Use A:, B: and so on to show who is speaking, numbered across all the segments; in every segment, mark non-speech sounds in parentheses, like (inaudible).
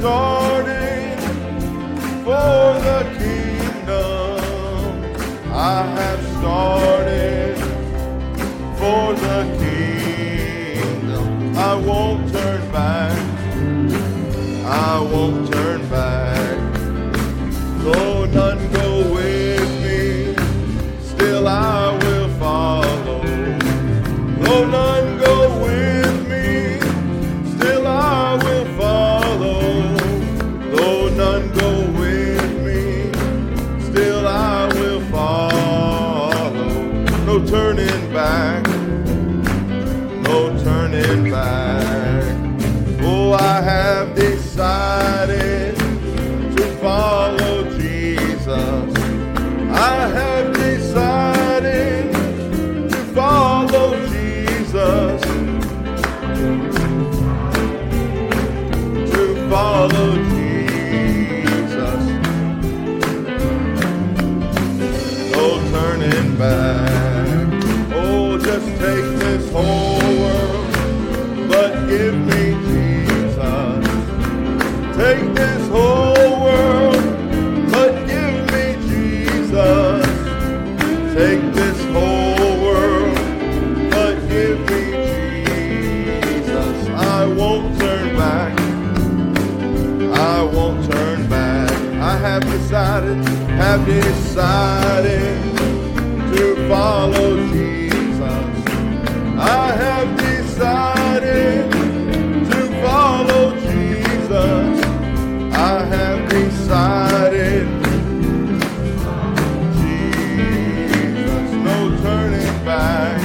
A: Started for the kingdom. I have started for the kingdom. I won't turn back. I won't decided to follow Jesus. I have decided to follow Jesus. I have decided. Jesus, no turning back.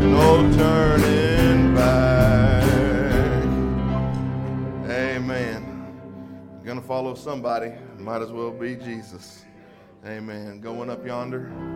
A: No turning back. Amen. Gonna follow somebody might as well be Jesus. Amen. Going up yonder.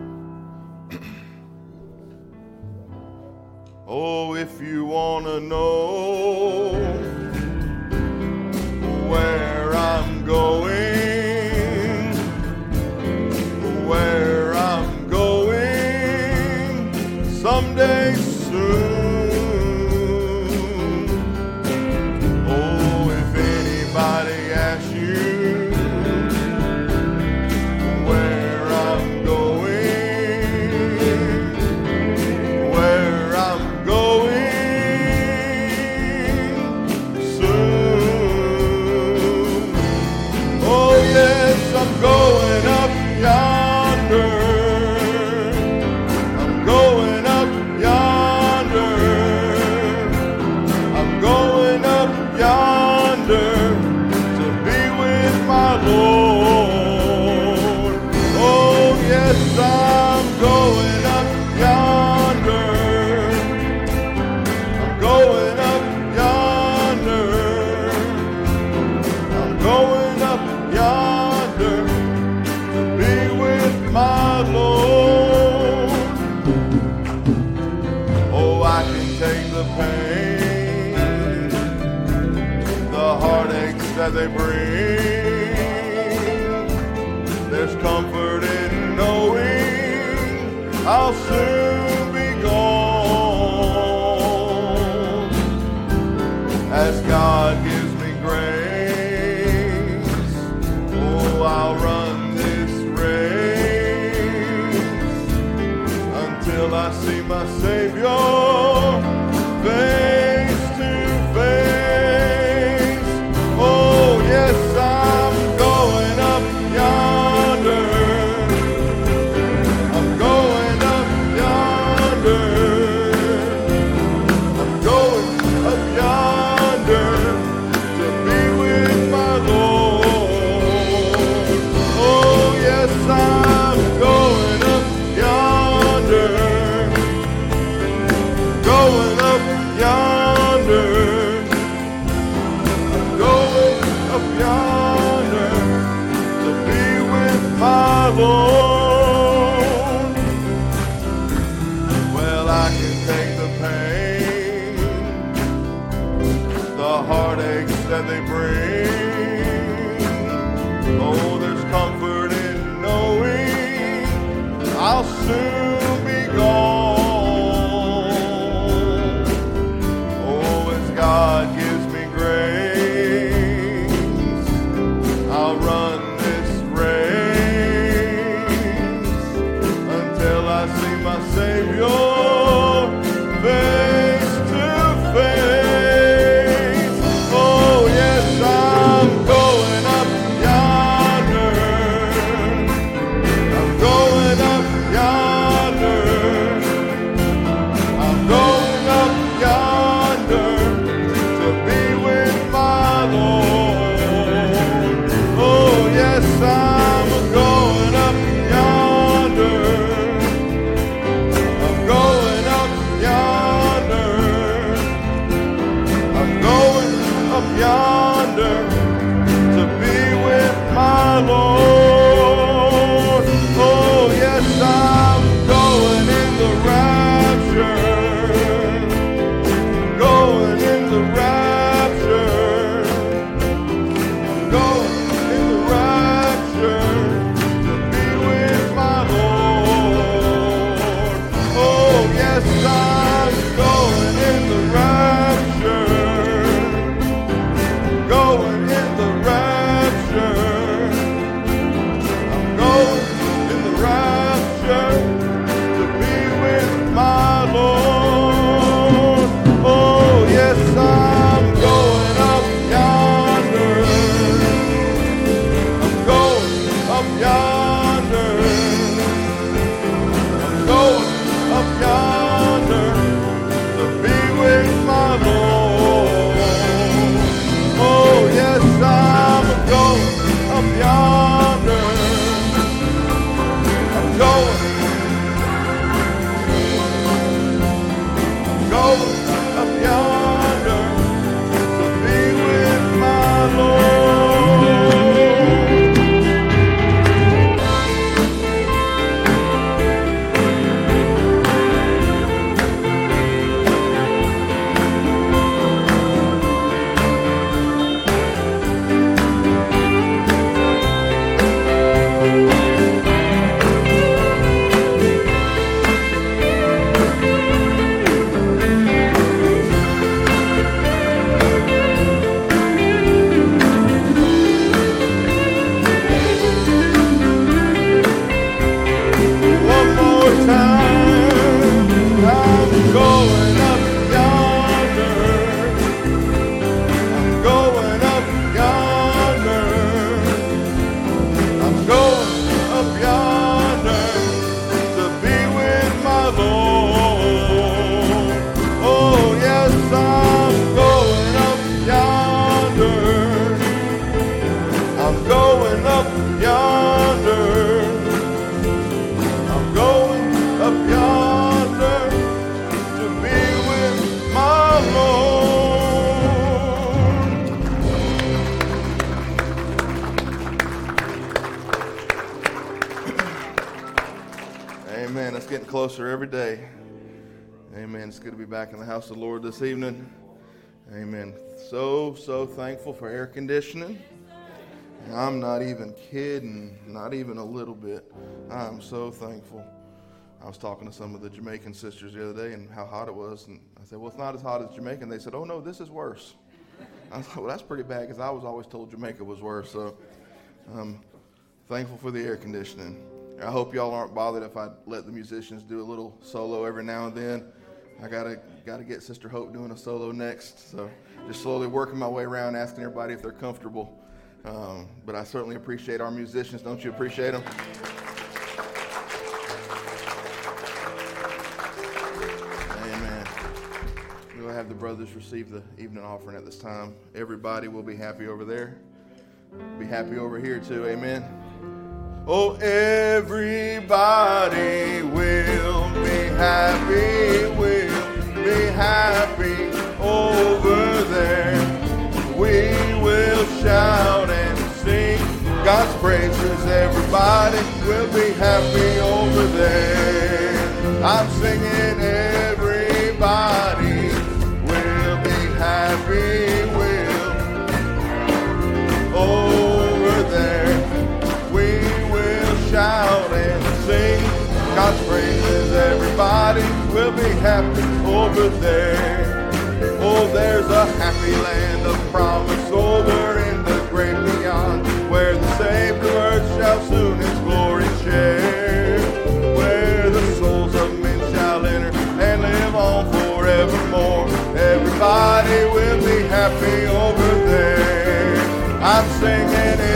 A: I'll soon conditioning. I'm not even kidding, not even a little bit. I'm so thankful. I was talking to some of the Jamaican sisters the other day and how hot it was, and I said, "Well, it's not as hot as Jamaica." And they said, "Oh no, this is worse." I was like, "Well, that's pretty bad," because I was always told Jamaica was worse. So, I'm thankful for the air conditioning. I hope y'all aren't bothered if I let the musicians do a little solo every now and then. I gotta gotta get Sister Hope doing a solo next, so just slowly working my way around, asking everybody if they're comfortable. Um, but I certainly appreciate our musicians. Don't you appreciate them? Amen. We'll have the brothers receive the evening offering at this time. Everybody will be happy over there. Be happy over here too. Amen. Oh, everybody will be happy, will be happy over there. We will shout and sing God's praises. Everybody will be happy over there. I'm singing, everybody will be happy, will over there. We will shout and sing God's praises. Everybody will be happy over there. Oh, there's a happy land of promise over in the great beyond, where the saved earth shall soon its glory share, where the souls of men shall enter and live on forevermore. Everybody will be happy over there. I'm singing,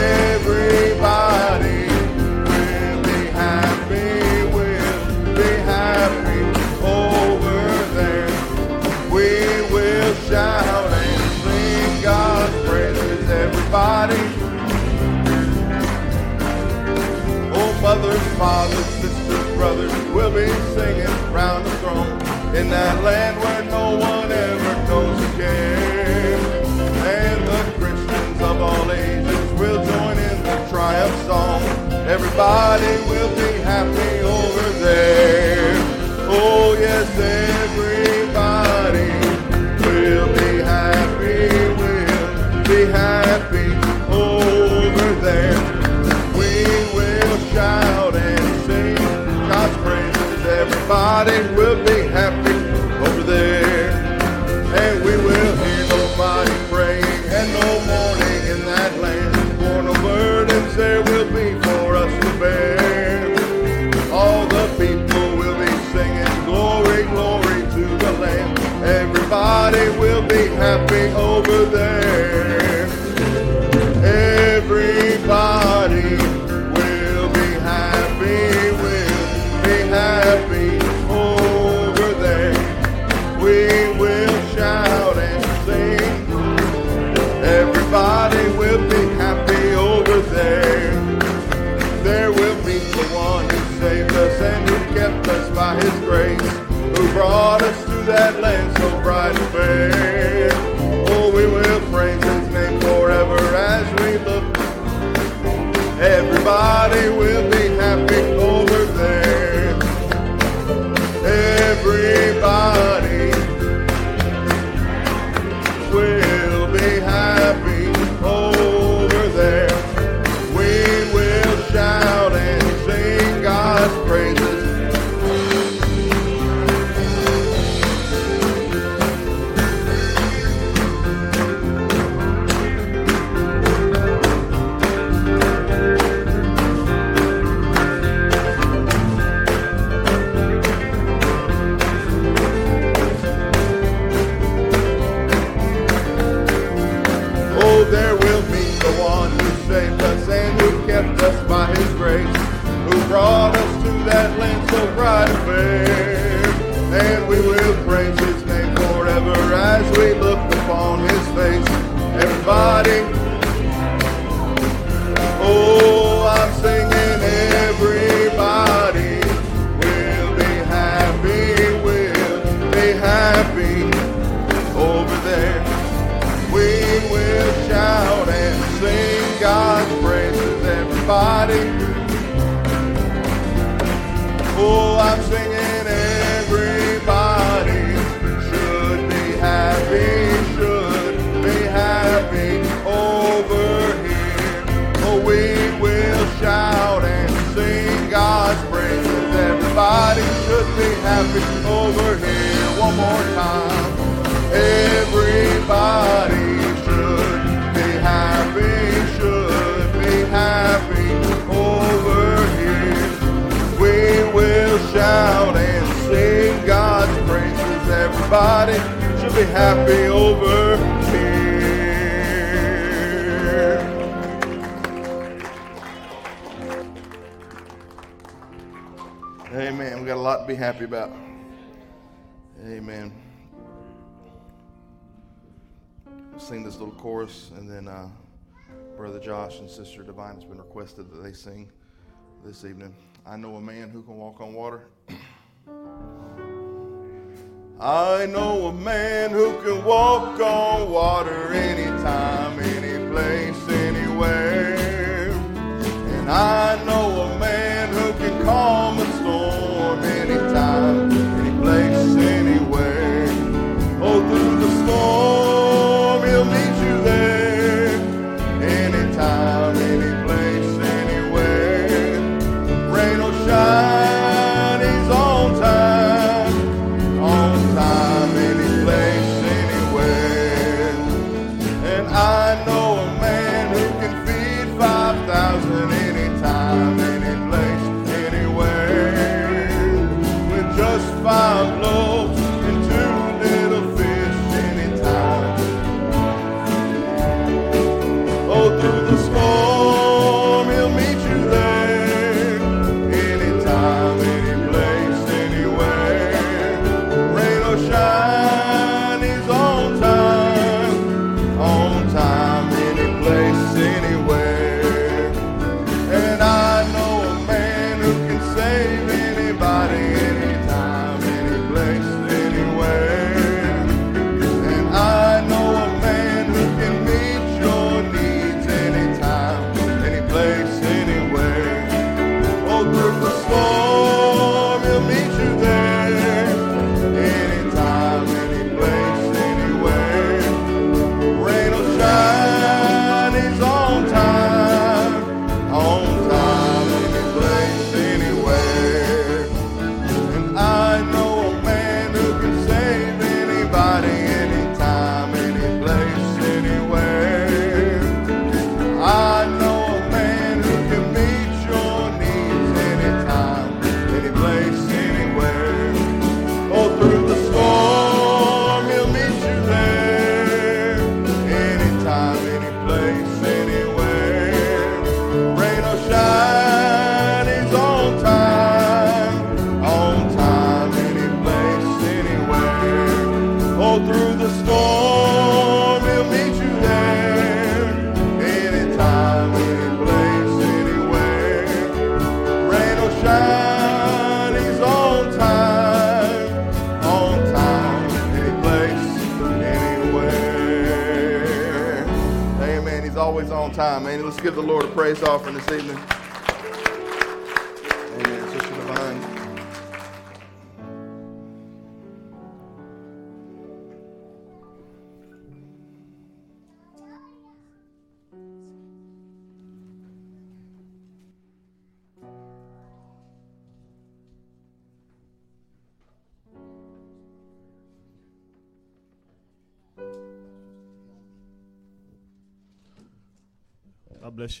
A: mothers, fathers, sisters, brothers, will be singing round the throne in that land where no one ever goes again. And the Christians of all ages will join in the triumph song. Everybody will be happy over there. Oh, yes, everybody shout and sing God's praises. Everybody will be happy little chorus, and then uh, Brother Josh and Sister Divine has been requested that they sing this evening. I know a man who can walk on water. (clears throat) I know a man who can walk on water.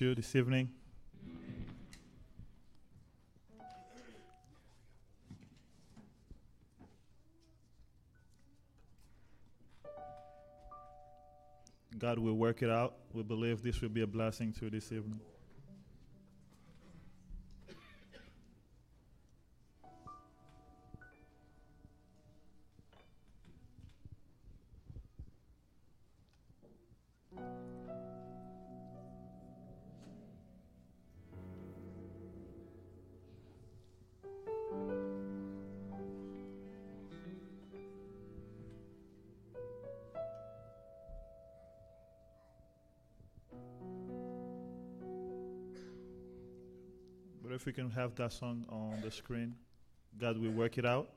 A: you this evening.
B: God will work it out. We believe this will be a blessing to you this evening. if we can have that song on the screen,
C: God will work it out.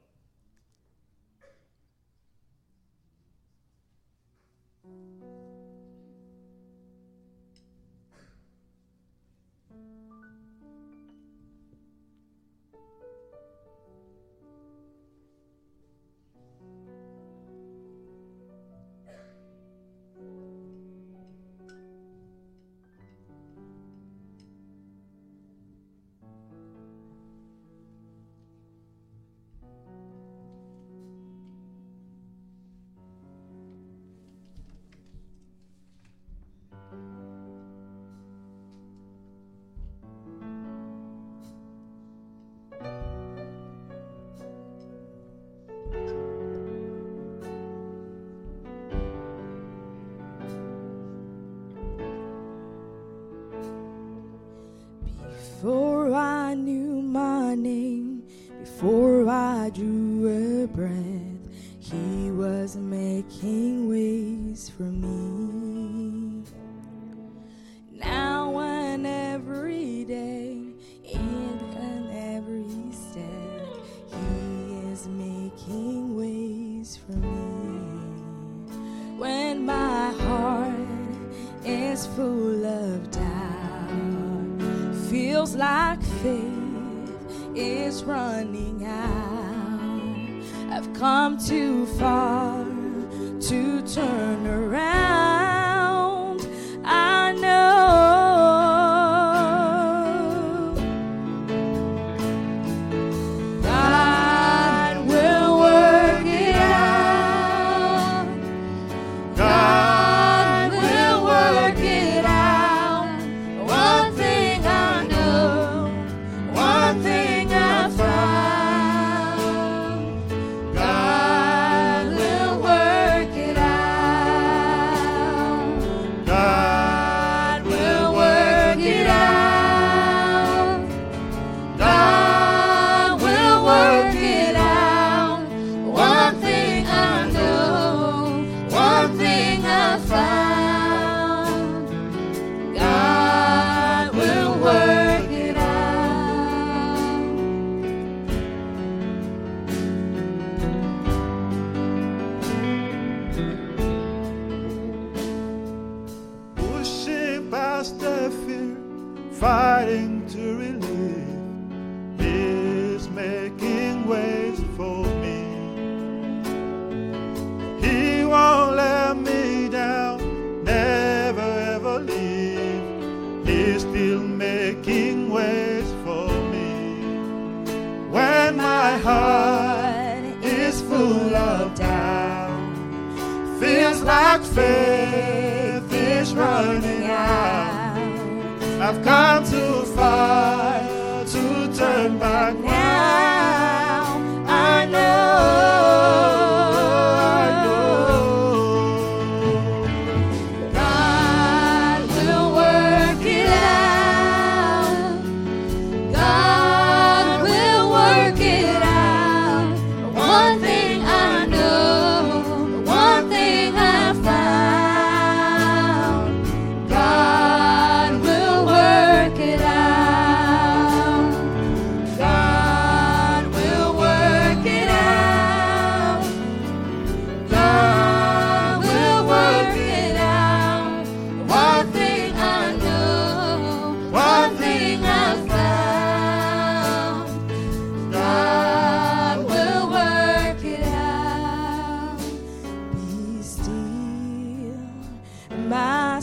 C: My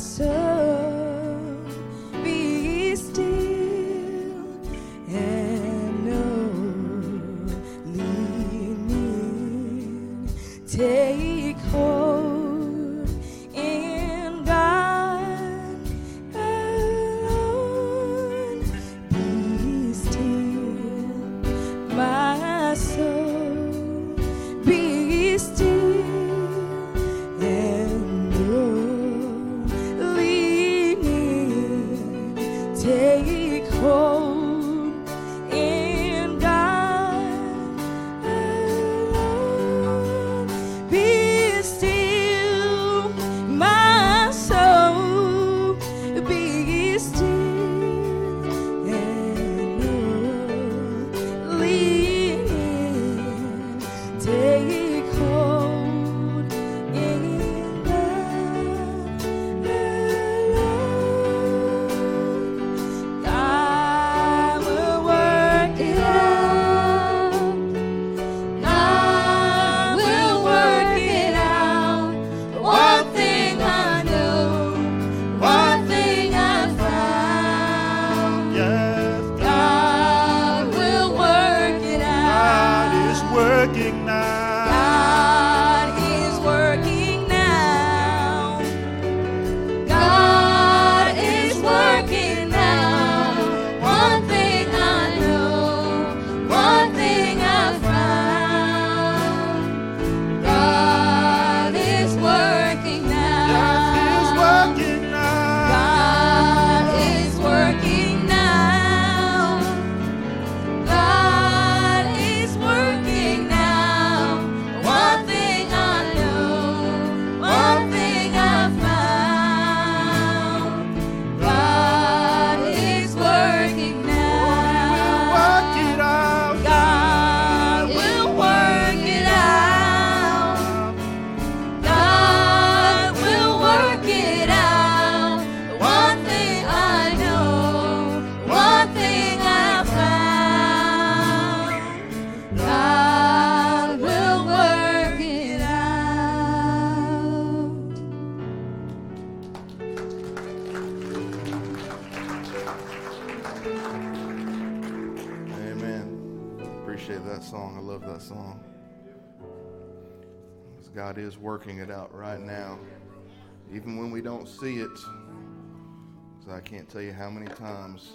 A: can't tell you how many times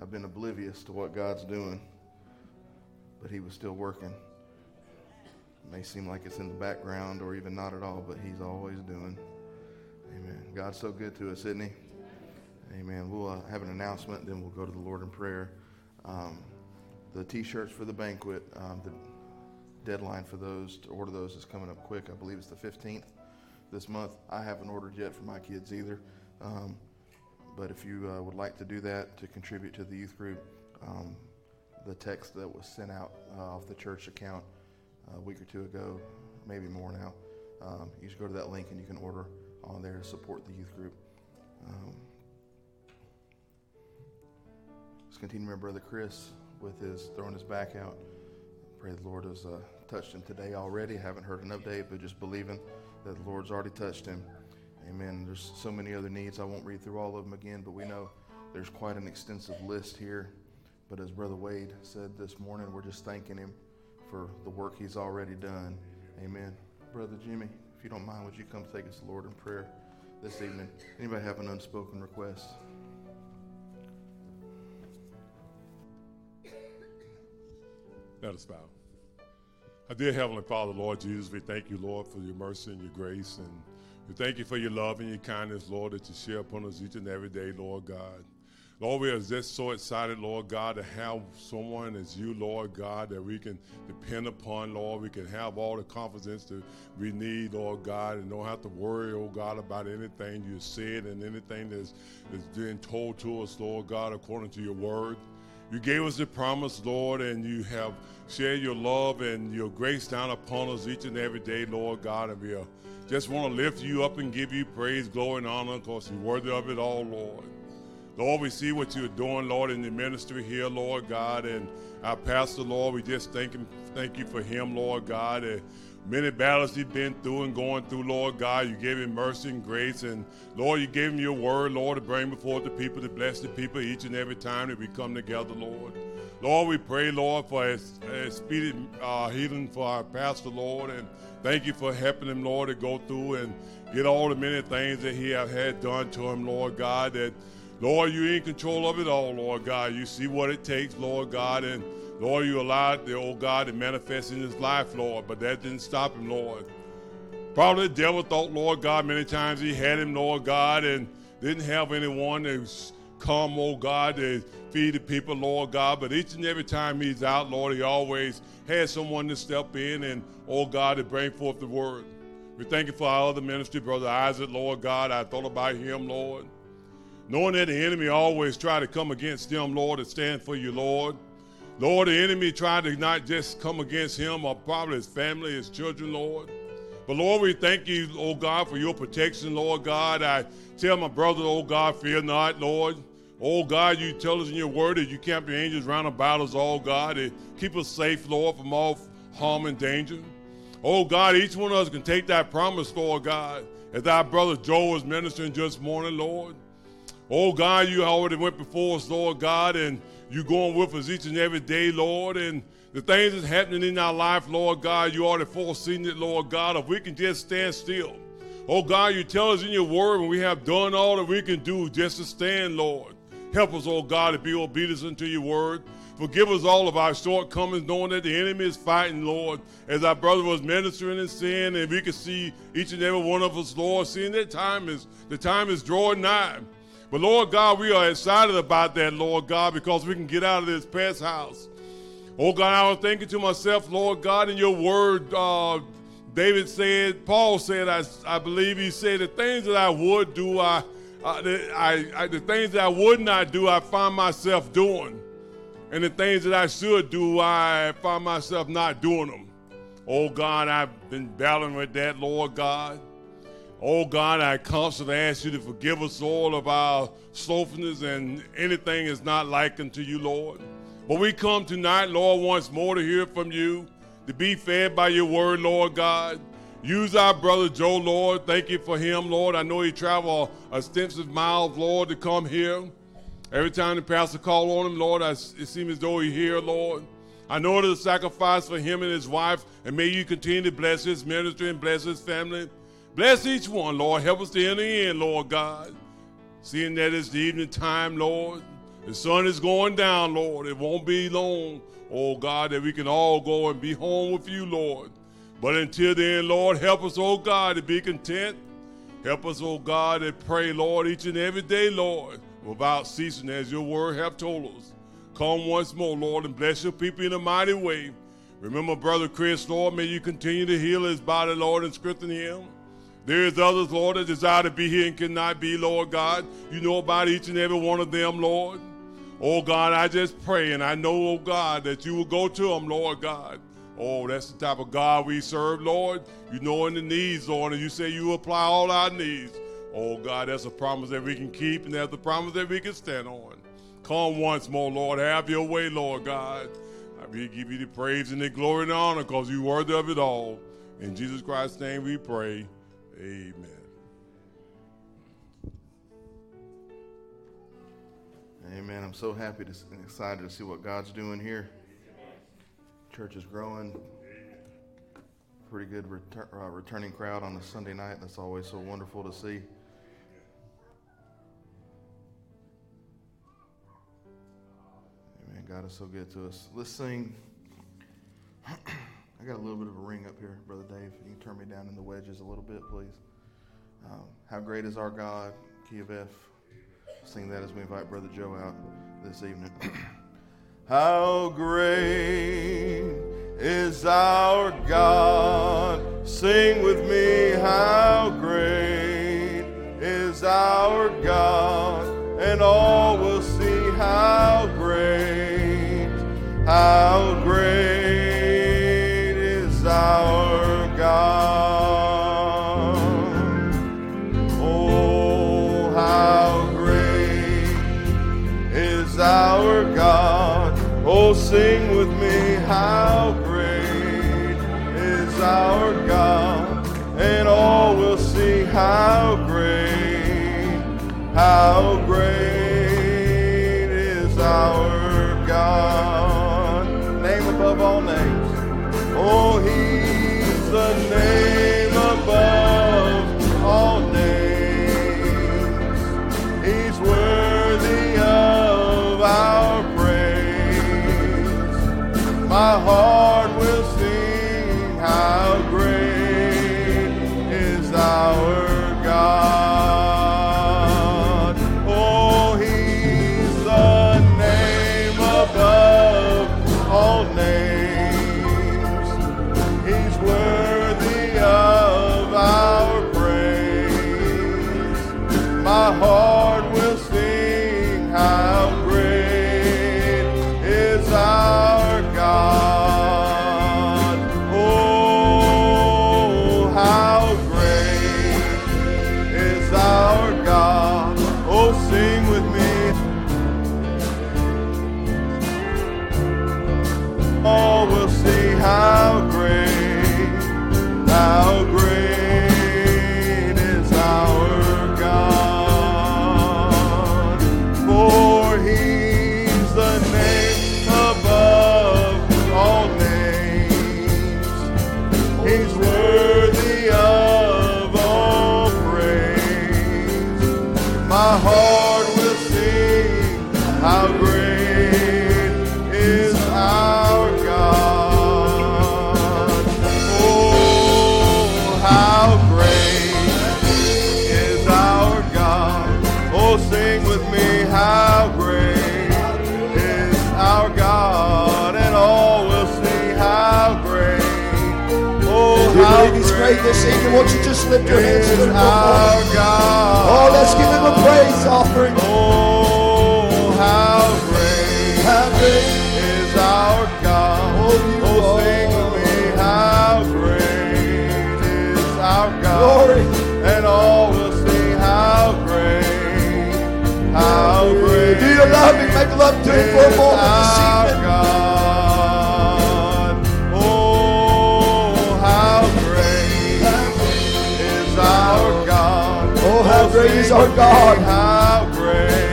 A: I've been oblivious to what God's doing, but He was still working. It may seem like it's in the background or even not at all, but He's always doing. Amen. God's so good to us, isn't He? Amen. We'll uh, have an announcement, then we'll go to the Lord in prayer. Um, the T-shirts for the banquet, um, the deadline for those to order those is coming up quick. I believe it's the 15th this month. I haven't ordered yet for my kids either. Um, but if you uh, would like to do that to contribute to the youth group, um, the text that was sent out uh, off the church account uh, a week or two ago, maybe more now, um, you just go to that link and you can order on there to support the youth group. Um, let's continue my brother Chris with his throwing his back out. Pray the Lord has uh, touched him today already. I haven't heard an update, but just believing that the Lord's already touched him. Amen. There's so many other needs. I won't read through all of them again, but we know there's quite an extensive list here. But as Brother Wade said this morning, we're just thanking him for the work he's already done. Amen. Brother Jimmy, if you don't mind, would you come take us, Lord, in prayer this evening? Anybody have an unspoken request?
D: Let us bow. Our dear Heavenly Father, Lord Jesus, we thank you, Lord, for your mercy and your grace. And we thank you for your love and your kindness, Lord, that you share upon us each and every day, Lord God. Lord, we are just so excited, Lord God, to have someone as you, Lord God, that we can depend upon, Lord. We can have all the confidence that we need, Lord God, and don't have to worry, oh God, about anything you said and anything that's, that's being told to us, Lord God, according to your word. You gave us the promise, Lord, and you have shared your love and your grace down upon us each and every day, Lord God. And we just want to lift you up and give you praise, glory, and honor because you're worthy of it all, Lord. Lord, we see what you're doing, Lord, in the ministry here, Lord God, and our pastor, Lord, we just thank him, thank you for him, Lord God. And many battles he's been through and going through, Lord God. You gave him mercy and grace, and Lord, you gave him your word, Lord, to bring before the people, to bless the people each and every time that we come together, Lord. Lord, we pray, Lord, for a, a speedy uh, healing for our pastor, Lord, and thank you for helping him, Lord, to go through and get all the many things that he have had done to him, Lord God, that Lord, you're in control of it all, Lord God. You see what it takes, Lord God, and Lord, you allowed the old God to manifest in his life, Lord, but that didn't stop him, Lord. Probably the devil thought, Lord God, many times he had him, Lord God, and didn't have anyone to come, oh God, to feed the people, Lord God. But each and every time he's out, Lord, he always has someone to step in and, oh God, to bring forth the word. We thank you for our other ministry, Brother Isaac, Lord God. I thought about him, Lord knowing that the enemy always try to come against them, Lord, to stand for you, Lord. Lord, the enemy tried to not just come against him or probably his family, his children, Lord. But Lord, we thank you, oh God, for your protection, Lord God. I tell my brother, oh God, fear not, Lord. Oh God, you tell us in your word that you camp your angels round about us, oh God, to keep us safe, Lord, from all harm and danger. Oh God, each one of us can take that promise, Lord God, as our brother Joe was ministering just morning, Lord. Oh God, you already went before us, Lord God, and you going with us each and every day, Lord. And the things that's happening in our life, Lord God, you already foreseen it, Lord God. If we can just stand still. Oh God, you tell us in your word when we have done all that we can do just to stand, Lord. Help us, oh God, to be obedient unto your word. Forgive us all of our shortcomings, knowing that the enemy is fighting, Lord. As our brother was ministering in sin, and we can see each and every one of us, Lord, seeing that time is the time is drawing nigh. But Lord God, we are excited about that, Lord God, because we can get out of this pest house. Oh God, I was thinking to myself, Lord God, in your word, uh, David said, Paul said, I, I believe he said, the things that I would do, I, I, I, the things that I would not do, I find myself doing. And the things that I should do, I find myself not doing them. Oh God, I've been battling with that, Lord God. Oh God, I constantly ask you to forgive us all of our slothfulness and anything is not like unto you, Lord. But we come tonight, Lord, once more to hear from you, to be fed by your word, Lord God. Use our brother Joe, Lord. Thank you for him, Lord. I know he traveled extensive miles, Lord, to come here. Every time the pastor call on him, Lord, I, it seems as though he here, Lord. I know it is a sacrifice for him and his wife, and may you continue to bless his ministry and bless his family. Bless each one, Lord. Help us to enter in, Lord God. Seeing that it's the evening time, Lord. The sun is going down, Lord. It won't be long, oh God, that we can all go and be home with you, Lord. But until then, Lord, help us, oh God, to be content. Help us, oh God, to pray, Lord, each and every day, Lord, without ceasing, as your word have told us. Come once more, Lord, and bless your people in a mighty way. Remember, Brother Chris, Lord, may you continue to heal his body, Lord, and strengthen him. There is others, Lord, that desire to be here and cannot be, Lord God. You know about each and every one of them, Lord. Oh God, I just pray and I know, oh God, that you will go to them, Lord God. Oh, that's the type of God we serve, Lord. You know in the needs, Lord, and you say you apply all our needs. Oh God, that's a promise that we can keep and that's a promise that we can stand on. Come once more, Lord. Have your way, Lord God. I will give you the praise and the glory and the honor because you're worthy of it all. In Jesus Christ's name we pray. Amen.
A: Amen. I'm so happy and excited to see what God's doing here. Church is growing. Pretty good retur- uh, returning crowd on a Sunday night. That's always so wonderful to see. Amen. God is so good to us. Let's sing. (clears throat) I got a little bit of a ring up here, Brother Dave. You can turn me down in the wedges a little bit, please. Um, How great is our God, key of F. Sing that as we invite Brother Joe out this evening. (clears throat) How great is our God? Sing with me, how great is our God? And all will see how great, how great Oh, oh, sing with me, how great is our God. And all will see how great, how great is our God. Name above all names. Oh, he's the name above all names. He's worthy of our praise. My heart
E: won't you just lift your hands to
A: the
E: him for a
A: our
E: moment?
A: God.
E: Oh, let's give him a praise offering.
A: Oh, how great,
E: How great
A: is our God.
E: Oh, you
A: oh sing with me, how great is our God.
E: Glory.
A: And all will see how great, how great.
E: Do you love him? Make love to him for a moment this evening.
A: God. our God.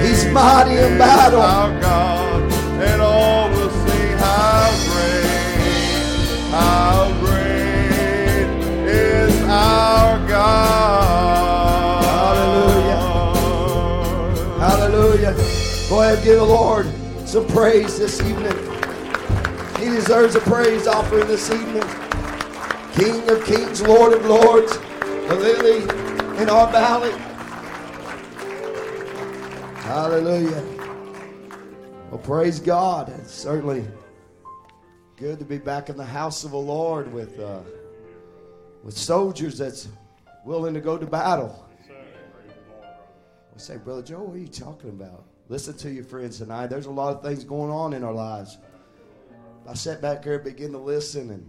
E: He's mighty in battle.
A: Our God, and all will see how great,
E: how great is our God. Hallelujah. Hallelujah. Go ahead, give the Lord some praise this evening. He deserves a praise offering this evening. King of kings, Lord of lords, the lily in our valley. Hallelujah. Well, praise God. It's certainly good to be back in the house of the Lord with uh, with soldiers that's willing to go to battle. We say, Brother Joe, what are you talking about? Listen to your friends tonight. There's a lot of things going on in our lives. I sat back here and began to listen and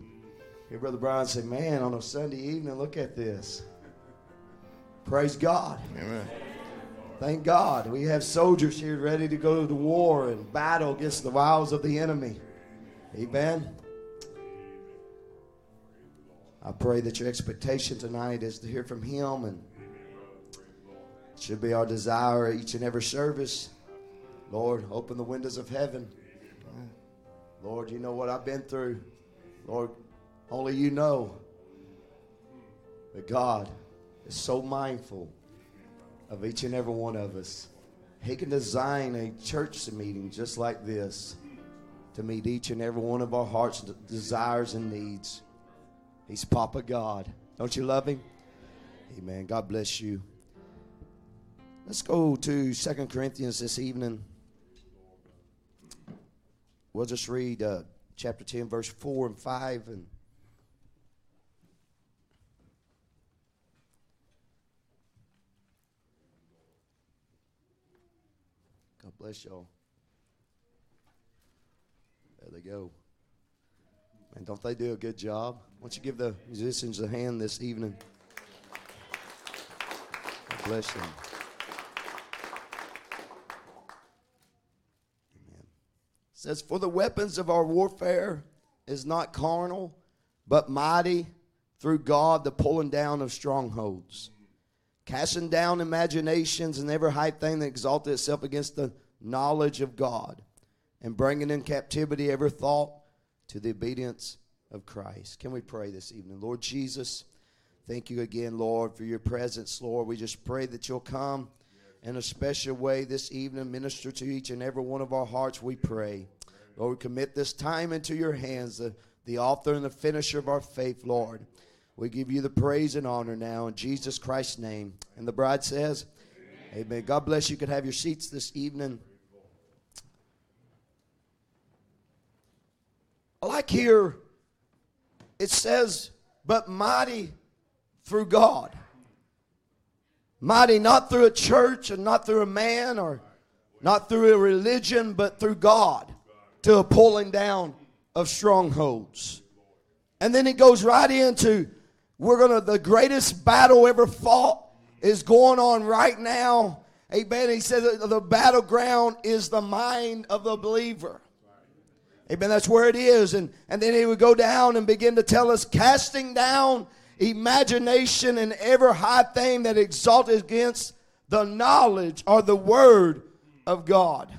E: hear Brother Brian say, Man, on a Sunday evening, look at this. Praise God.
A: Amen.
E: Thank God. We have soldiers here ready to go to the war and battle against the wiles of the enemy. Amen. I pray that your expectation tonight is to hear from Him, and it should be our desire each and every service. Lord, open the windows of heaven. Lord, you know what I've been through. Lord, only you know. But God is so mindful of each and every one of us. He can design a church meeting just like this to meet each and every one of our heart's desires and needs. He's Papa God. Don't you love him? Amen. God bless you. Let's go to Second Corinthians this evening. We'll just read uh, chapter 10, verse 4 and 5. And bless y'all. There they go. And don't they do a good job? Why don't you give the musicians a hand this evening? Bless them. Amen. It says, For the weapons of our warfare is not carnal, but mighty through God, the pulling down of strongholds, casting down imaginations and every high thing that exalted itself against the knowledge of God, and bringing in captivity every thought to the obedience of Christ. Can we pray this evening? Lord Jesus, thank you again, Lord, for your presence, Lord. We just pray that you'll come in a special way this evening, minister to each and every one of our hearts, we pray. Lord, we commit this time into your hands, the, the author and the finisher of our faith, Lord. We give you the praise and honor now in Jesus Christ's name. And the bride says, Amen. Amen. God bless you. You could have your seats this evening. I like here, it says, but mighty through God. Mighty not through a church and not through a man or not through a religion, but through God to a pulling down of strongholds. And then it goes right into we're to, the greatest battle ever fought is going on right now. Amen. He says the battleground is the mind of the believer. Amen. That's where it is. And, and then he would go down and begin to tell us casting down imagination and every high thing that exalted against the knowledge or the word of God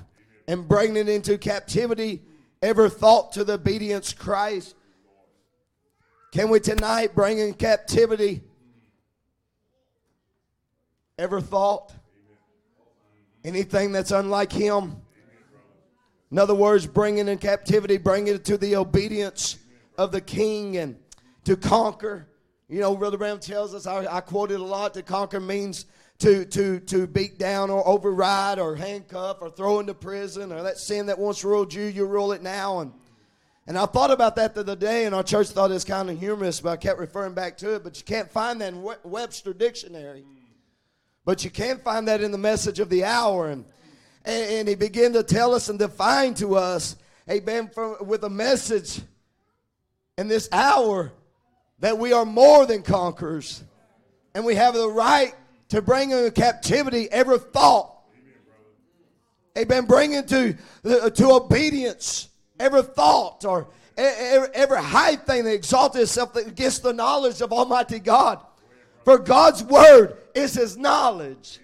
E: and bringing it into captivity every thought to the obedience Christ. Can we tonight bring in captivity every thought? Anything that's unlike him? In other words, bringing in captivity, bringing it to the obedience of the king and to conquer. You know, Brother Branham tells us, I, I quote it a lot, to conquer means to, to, to beat down or override or handcuff or throw into prison or that sin that once ruled you, you rule it now. And, and I thought about that the other day, and our church thought it was kind of humorous, but I kept referring back to it. But you can't find that in Webster Dictionary. But you can find that in the message of the hour. And and, and he began to tell us and define to us, amen, from, with a message in this hour that we are more than conquerors. And we have the right to bring into captivity every thought. Amen. Bring into to obedience every thought or every, high thing that exalts itself against the knowledge of Almighty God. For God's word is His knowledge.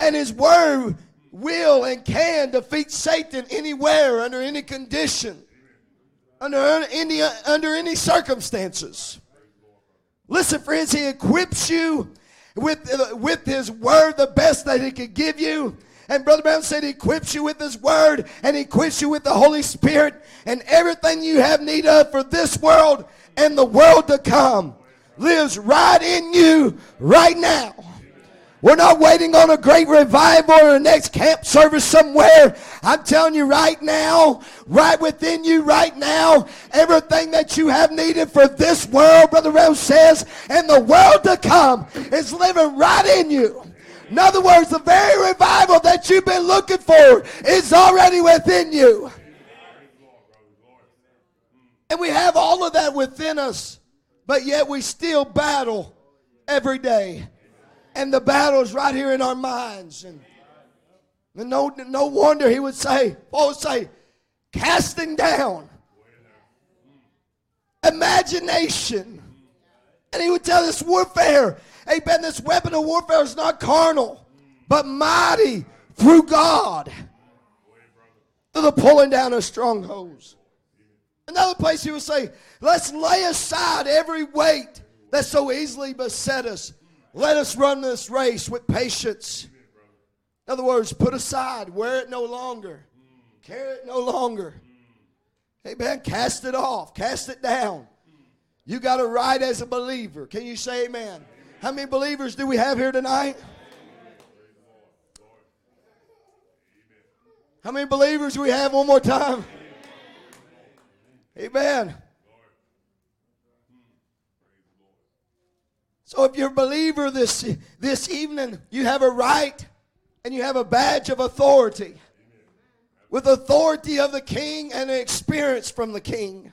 E: And His word will and can defeat Satan anywhere, under any condition, under any, under any circumstances. Listen, friends, he equips you with, with his word the best that he could give you. And Brother Branham said he equips you with his word and he equips you with the Holy Spirit and everything you have need of for this world and the world to come lives right in you right now. We're not waiting on a great revival or a next camp service somewhere. I'm telling you right now, right within you right now, everything that you have needed for this world, Brother Rose says, and the world to come is living right in you. In other words, the very revival that you've been looking for is already within you. And we have all of that within us, but yet we still battle every day and the battle's right here in our minds. And, no, no wonder he would say, Paul would say, casting down imagination. And he would tell this warfare, amen, this weapon of warfare is not carnal, but mighty through God to the pulling down of strongholds. Another place he would say, let's lay aside every weight that so easily beset us let us run this race with patience. In other words, put aside, wear it no longer, carry it no longer. Amen. Cast it off, cast it down. You got a right as a believer. Can you say amen? How many believers do we have here tonight? How many believers do we have one more time? Amen. So if you're a believer this, this evening, you have a right and you have a badge of authority. With authority of the king and an experience from the king.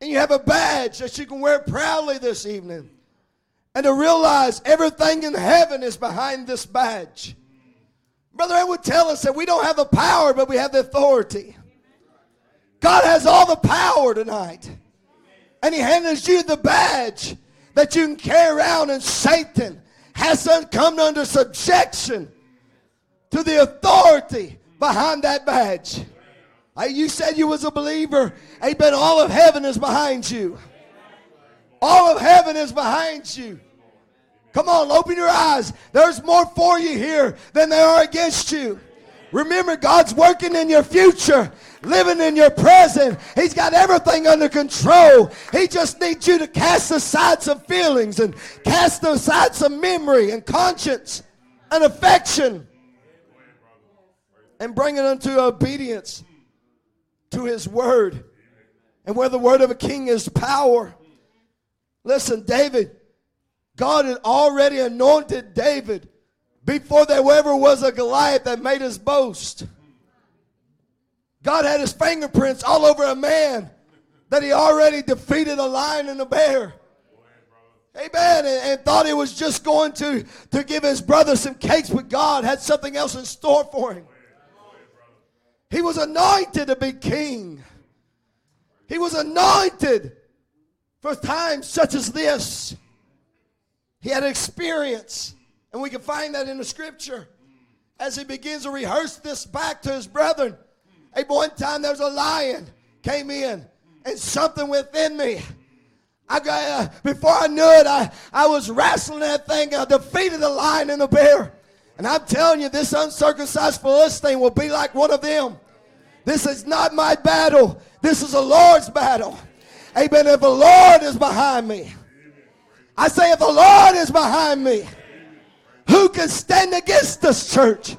E: And you have a badge that you can wear proudly this evening. And to realize everything in heaven is behind this badge. Brother Ed would tell us that we don't have the power, but we have the authority. God has all the power tonight. And He hands you the badge that you can carry around and Satan has come under subjection to the authority behind that badge. You said you was a believer. Amen. All of heaven is behind you. All of heaven is behind you. Come on, open your eyes. There's more for you here than there are against you. Remember, God's working in your future, living in your present. He's got everything under control. He just needs you to cast aside some feelings and cast aside some memory and conscience and affection and bring it unto obedience to His word. And where the word of a king is power. Listen, David, God had already anointed David before there ever was a Goliath that made us boast. God had his fingerprints all over a man that he already defeated a lion and a bear. Amen. And, and, thought he was just going to, to give his brother some cakes, but God had something else in store for him. He was anointed to be king. He was anointed for times such as this. He had experience. And we can find that in the scripture as he begins to rehearse this back to his brethren. Hey, one time there was a lion came in and something within me. I got, uh, before I knew it, I, I was wrestling that thing. I defeated the lion and the bear. And I'm telling you, this uncircumcised Philistine will be like one of them. This is not my battle. This is the Lord's battle. Amen. If the Lord is behind me, I say, if the Lord is behind me, who can stand against this church?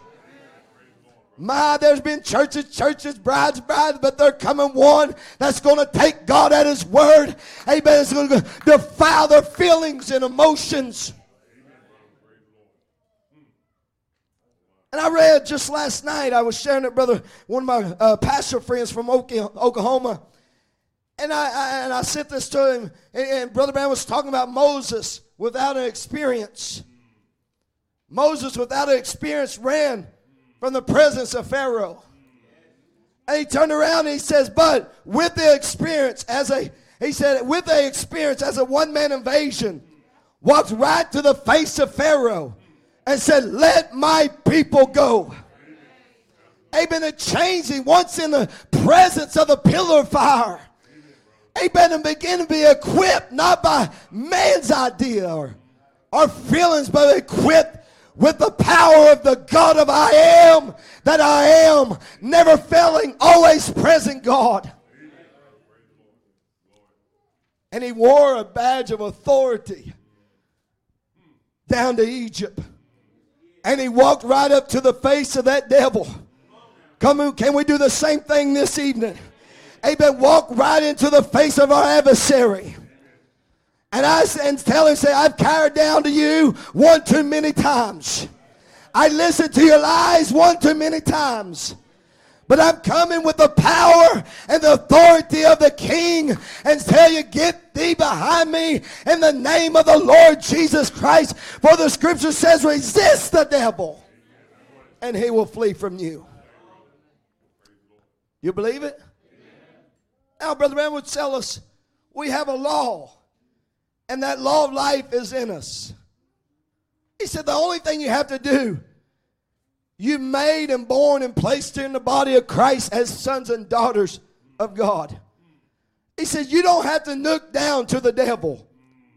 E: My, there's been churches, churches, brides, brides, but they're coming one that's going to take God at His word. Amen. It's going to defile their feelings and emotions. And I read just last night, I was sharing it, brother, one of my uh, pastor friends from Oklahoma. And I, I, and I sent this to him, and, and Brother Branham was talking about Moses without an experience. Moses, without experience, ran from the presence of Pharaoh. And he turned around and he says, But with the experience, as a, he said, with the experience as a one man invasion, walked right to the face of Pharaoh and said, Let my people go. Amen. And changing once in the presence of the pillar of fire. Amen. And begin to be equipped not by man's idea or our feelings, but equipped with the power of the God of I am that I am, never failing, always present God. And he wore a badge of authority down to Egypt. And he walked right up to the face of that devil. Come on, can we do the same thing this evening? Amen. Walk right into the face of our adversary. And I and tell him, say, I've carried down to you one too many times. I listened to your lies one too many times. But I'm coming with the power and the authority of the King and tell you, get thee behind me in the name of the Lord Jesus Christ. For the scripture says, resist the devil and he will flee from you. You believe it? Now, Brother Man would tell us we have a law, and that law of life is in us. He said the only thing you have to do you made and born and placed in the body of Christ as sons and daughters of God. He said, You don't have to look down to the devil.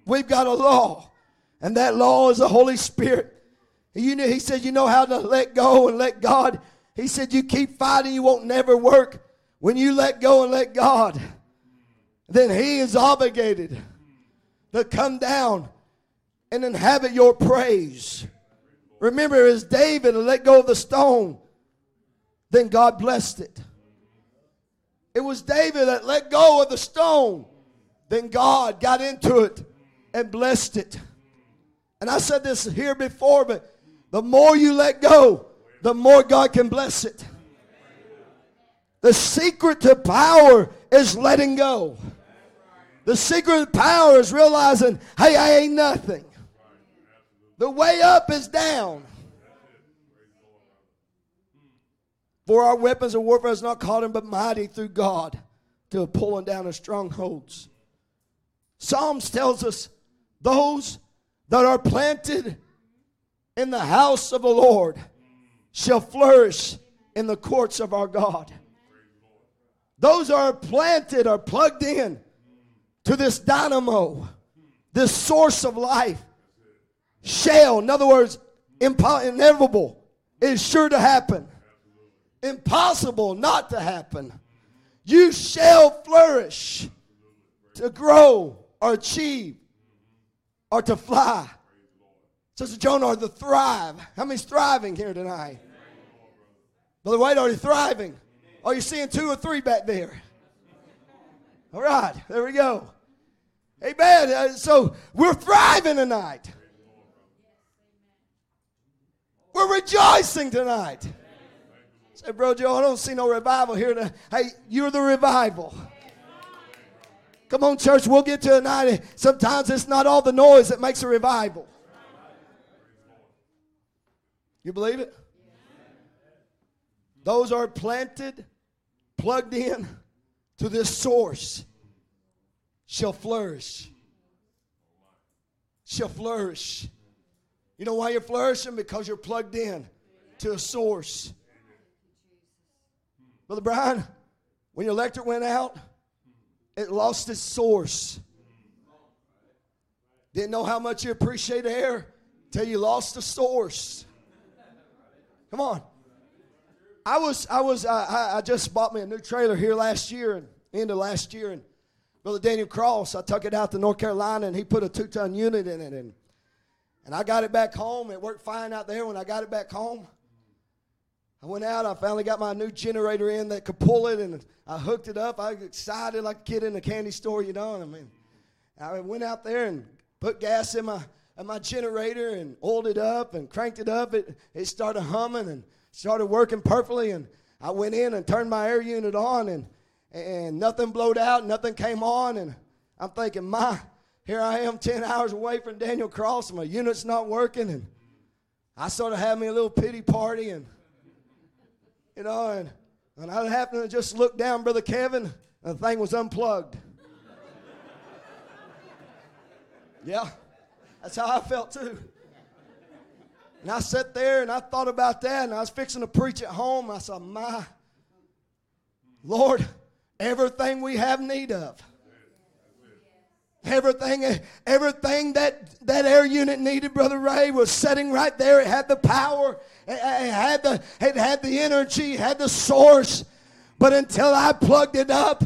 E: We've got a law, and that law is the Holy Spirit. You know, he said, You know how to let go and let God. He said, You keep fighting, you won't never work. When you let go and let God, then He is obligated to come down and inhabit your praise. Remember, as David let go of the stone, then God blessed it. It was David that let go of the stone, then God got into it and blessed it. And I said this here before, but the more you let go, the more God can bless it. The secret to power is letting go. The secret of power is realizing, hey, I ain't nothing. The way up is down. For our weapons of warfare is not caught in but mighty through God to pulling down the strongholds. Psalms tells us those that are planted in the house of the Lord shall flourish in the courts of our God. Those are planted or plugged in to this dynamo, this source of life shall, in other words, inevitable, is sure to happen. Impossible not to happen. You shall flourish to grow or achieve or to fly. Sister Jonah, are to thrive. How many's thriving here tonight? Brother White, are you thriving? Are you seeing two or three back there? All right, there we go. Amen. Uh, so we're thriving tonight. We're rejoicing tonight. Say, bro Joe, I don't see no revival here. Hey, you're the revival. Come on, church, we'll get to a night. Sometimes it's not all the noise that makes a revival. You believe it? Those are planted, plugged in to this source shall flourish. Shall flourish. You know why you're flourishing? Because you're plugged in to a source. Brother Brian, when your electric went out, it lost its source. Didn't know how much you appreciate air till you lost the source. Come on. I was, I was, I, I just bought me a new trailer here last year and end of last year, and Brother Daniel Cross, I took it out to North Carolina, and he put a two-ton unit in it, and and I got it back home. It worked fine out there when I got it back home. I went out. I finally got my new generator in that could pull it, and I hooked it up. I was excited like a kid in a candy store, you know. I mean, I went out there and put gas in my in my generator and oiled it up and cranked it up. It it started humming and started working perfectly. And I went in and turned my air unit on, and and nothing blowed out, nothing came on, and I'm thinking, my here I am 10 hours away from Daniel Cross, my unit's not working, and I sort of had me a little pity party, and, you know, and, and I happened to just look down, Brother Kevin, and the thing was unplugged. (laughs) yeah, that's how I felt too. And I sat there and I thought about that, and I was fixing to preach at home. I said, My Lord, everything we have need of Everything, everything that that air unit needed, Brother Ray, was sitting right there. It had the power, it, had the it had the energy, it had the source. But until I plugged it up,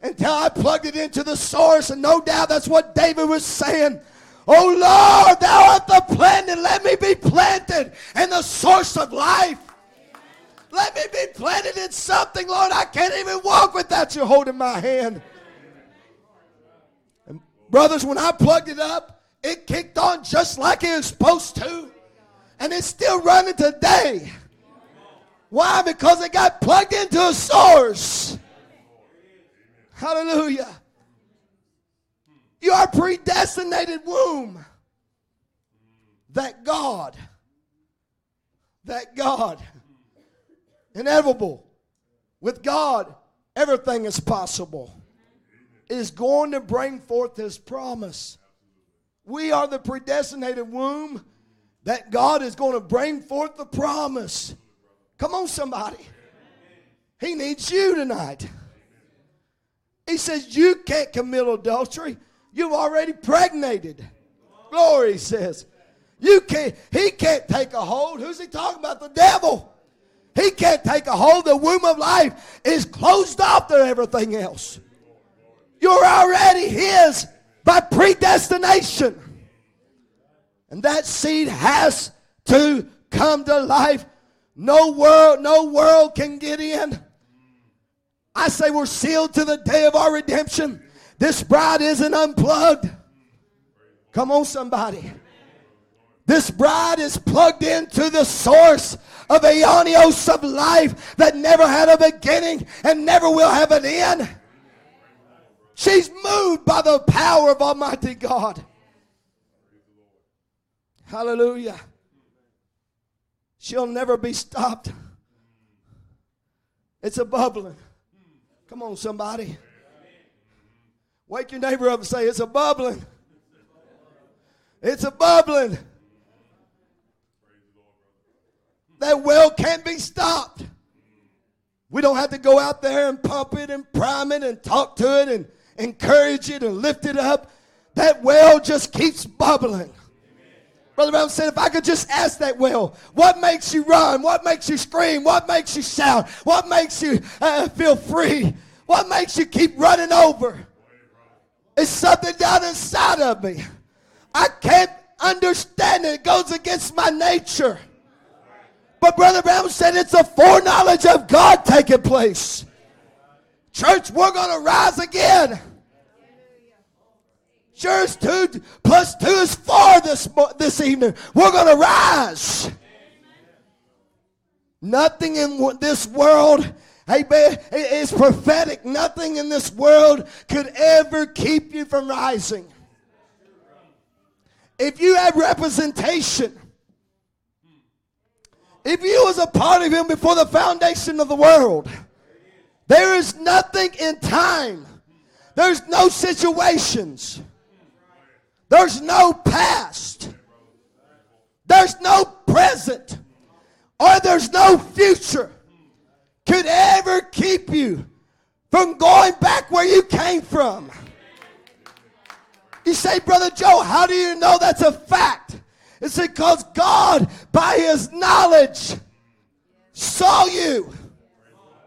E: until I plugged it into the source, and no doubt that's what David was saying. Oh Lord, thou art the planted, let me be planted in the source of life. Let me be planted in something, Lord. I can't even walk without you holding my hand. And brothers, when I plugged it up, it kicked on just like it was supposed to. And it's still running today. Why? Because it got plugged into a source. Hallelujah. You are predestinated womb. That God, that God, inevitable. With God, everything is possible. Is going to bring forth His promise. We are the predestinated womb that God is going to bring forth the promise. Come on, somebody. He needs you tonight. He says, You can't commit adultery. You've already pregnated. Glory, says. You can't, he can't take a hold. Who's he talking about? The devil. He can't take a hold. The womb of life is closed off to everything else. You're already his by predestination. And that seed has to come to life. No world, no world can get in. I say we're sealed to the day of our redemption. This bride isn't unplugged. Come on, somebody. This bride is plugged into the source of aeonios of life that never had a beginning and never will have an end. She's moved by the power of Almighty God. Hallelujah. She'll never be stopped. It's a bubbling. Come on, somebody. Wake your neighbor up and say, It's a bubbling. It's a bubbling. That well can't be stopped. We don't have to go out there and pump it and prime it and talk to it and encourage it and lift it up. That well just keeps bubbling. Brother Branham said, if I could just ask that well, what makes you run? What makes you scream? What makes you shout? What makes you uh, feel free? What makes you keep running over? It's something down inside of me. I can't understand it. It goes against my nature. But Brother Branham said it's a foreknowledge of God taking place. Church, we're going to rise again. Sure, it's two plus two is four this, this evening. We're going to rise. Nothing in this world, amen, is prophetic. Nothing in this world could ever keep you from rising. If you have representation, if you was a part of him before the foundation of the world, there is nothing in time. There's no situations. There's no past. There's no present. Or there's no future could ever keep you from going back where you came from. You say, Brother Joe, how do you know that's a fact? It's because God, by his knowledge, saw you.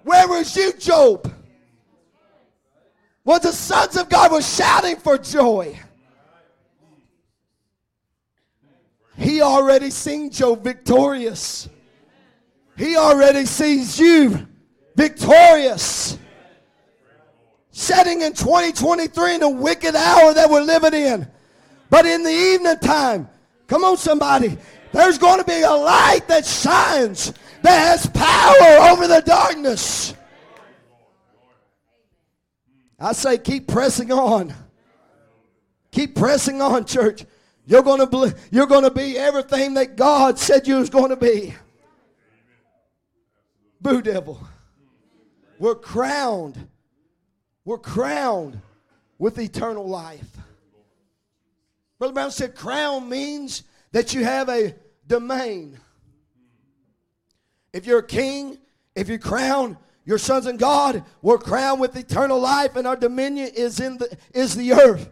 E: Where was you, Job? Was the sons of God were shouting for joy. He already seen Job victorious. He already sees you victorious. Setting in 2023 in the wicked hour that we're living in. But in the evening time, Come on, somebody. There's going to be a light that shines that has power over the darkness. I say, keep pressing on. Keep pressing on, church. You're going to you're going to be everything that God said you was going to be. Boo devil. We're crowned. We're crowned with eternal life. Brother Branham said, crown means that you have a domain. If you're a king, if you crown your sons and God, we're crowned with eternal life, and our dominion is in the is the earth.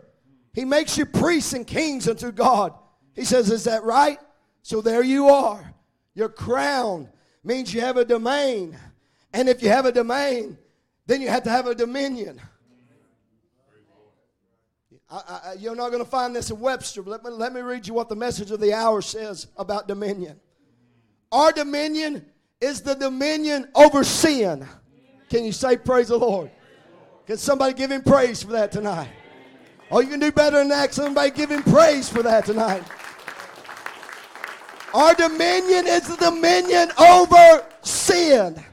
E: He makes you priests and kings unto God. He says, Is that right? So there you are. Your crown means you have a domain. And if you have a domain, then you have to have a dominion. I, I, you're not going to find this in Webster. Let me, let me read you what the message of the hour says about dominion. Our dominion is the dominion over sin. Can you say praise the Lord? Can somebody give him praise for that tonight? Oh, you can do better than that. Somebody give him praise for that tonight. Our dominion is the dominion over sin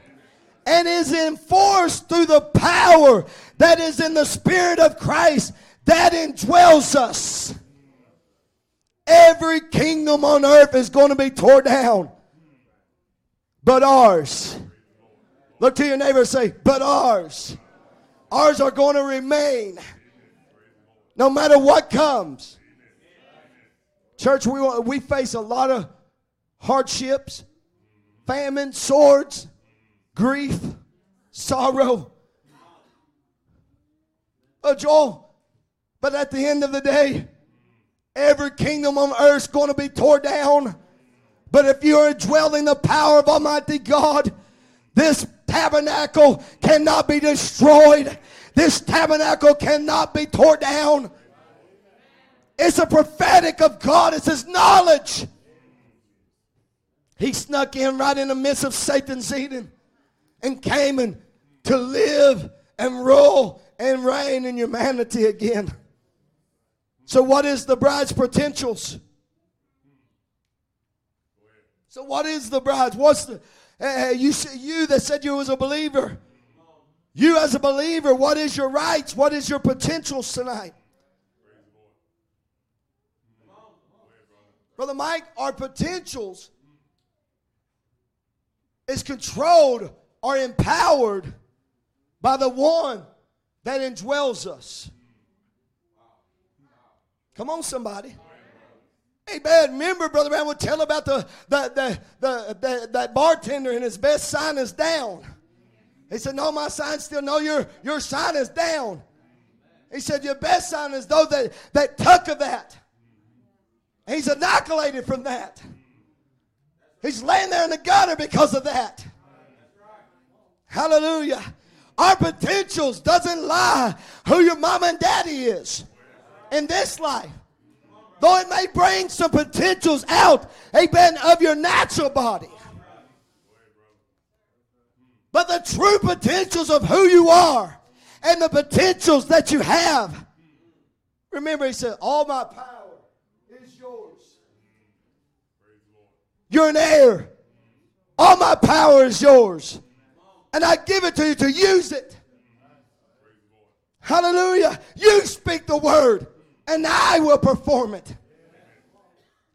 E: and is enforced through the power that is in the Spirit of Christ that indwells us. Every kingdom on earth is going to be torn down, but ours. Look to your neighbor and say, but ours. Ours are going to remain no matter what comes. Church, we, we face a lot of hardships, famine, swords, grief, sorrow. Oh, Joel, but at the end of the day, every kingdom on earth is going to be torn down. But if you are dwelling the power of Almighty God, this tabernacle cannot be destroyed. This tabernacle cannot be torn down. It's a prophetic of God. It's His knowledge. He snuck in right in the midst of Satan's Eden and came in to live and rule and reign in humanity again. So, what is the bride's potentials? So, what is the bride's? What's the you? You that said you was a believer. You as a believer, what is your rights? What is your potentials tonight? Brother Mike, our potentials is controlled or empowered by the one that indwells us. Come on, somebody. Amen. Remember, Brother Brown would tell about the, the, the, the, that bartender and his best sign is down. He said, No, my sign's still, no, your, your sign is down. He said, Your best sign is though that, that tuck of that. he's inoculated from that. He's laying there in the gutter because of that. Hallelujah. Our potentials doesn't lie who your mom and daddy is in this life. Though it may bring some potentials out, amen, of your natural body. But the true potentials of who you are and the potentials that you have. Remember, he said, All my power is yours. You're an heir. All my power is yours and I give it to you to use it. Hallelujah. You speak the word, and I will perform it.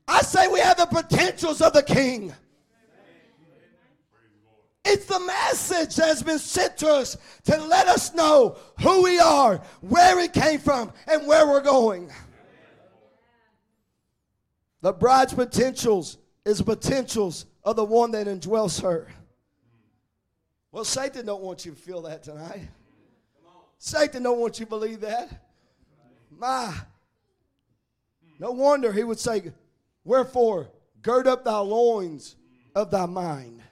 E: I say we have the potentials of the king. It's the message that has been sent to us to let us know who we are, where we came from, and where we're going. The bride's potentials is potentials of the one that indwells her. Well, Satan don't want you to feel that tonight. Satan don't want you to believe that. My, no wonder he would say, Wherefore, gird up thy loins of thy mind.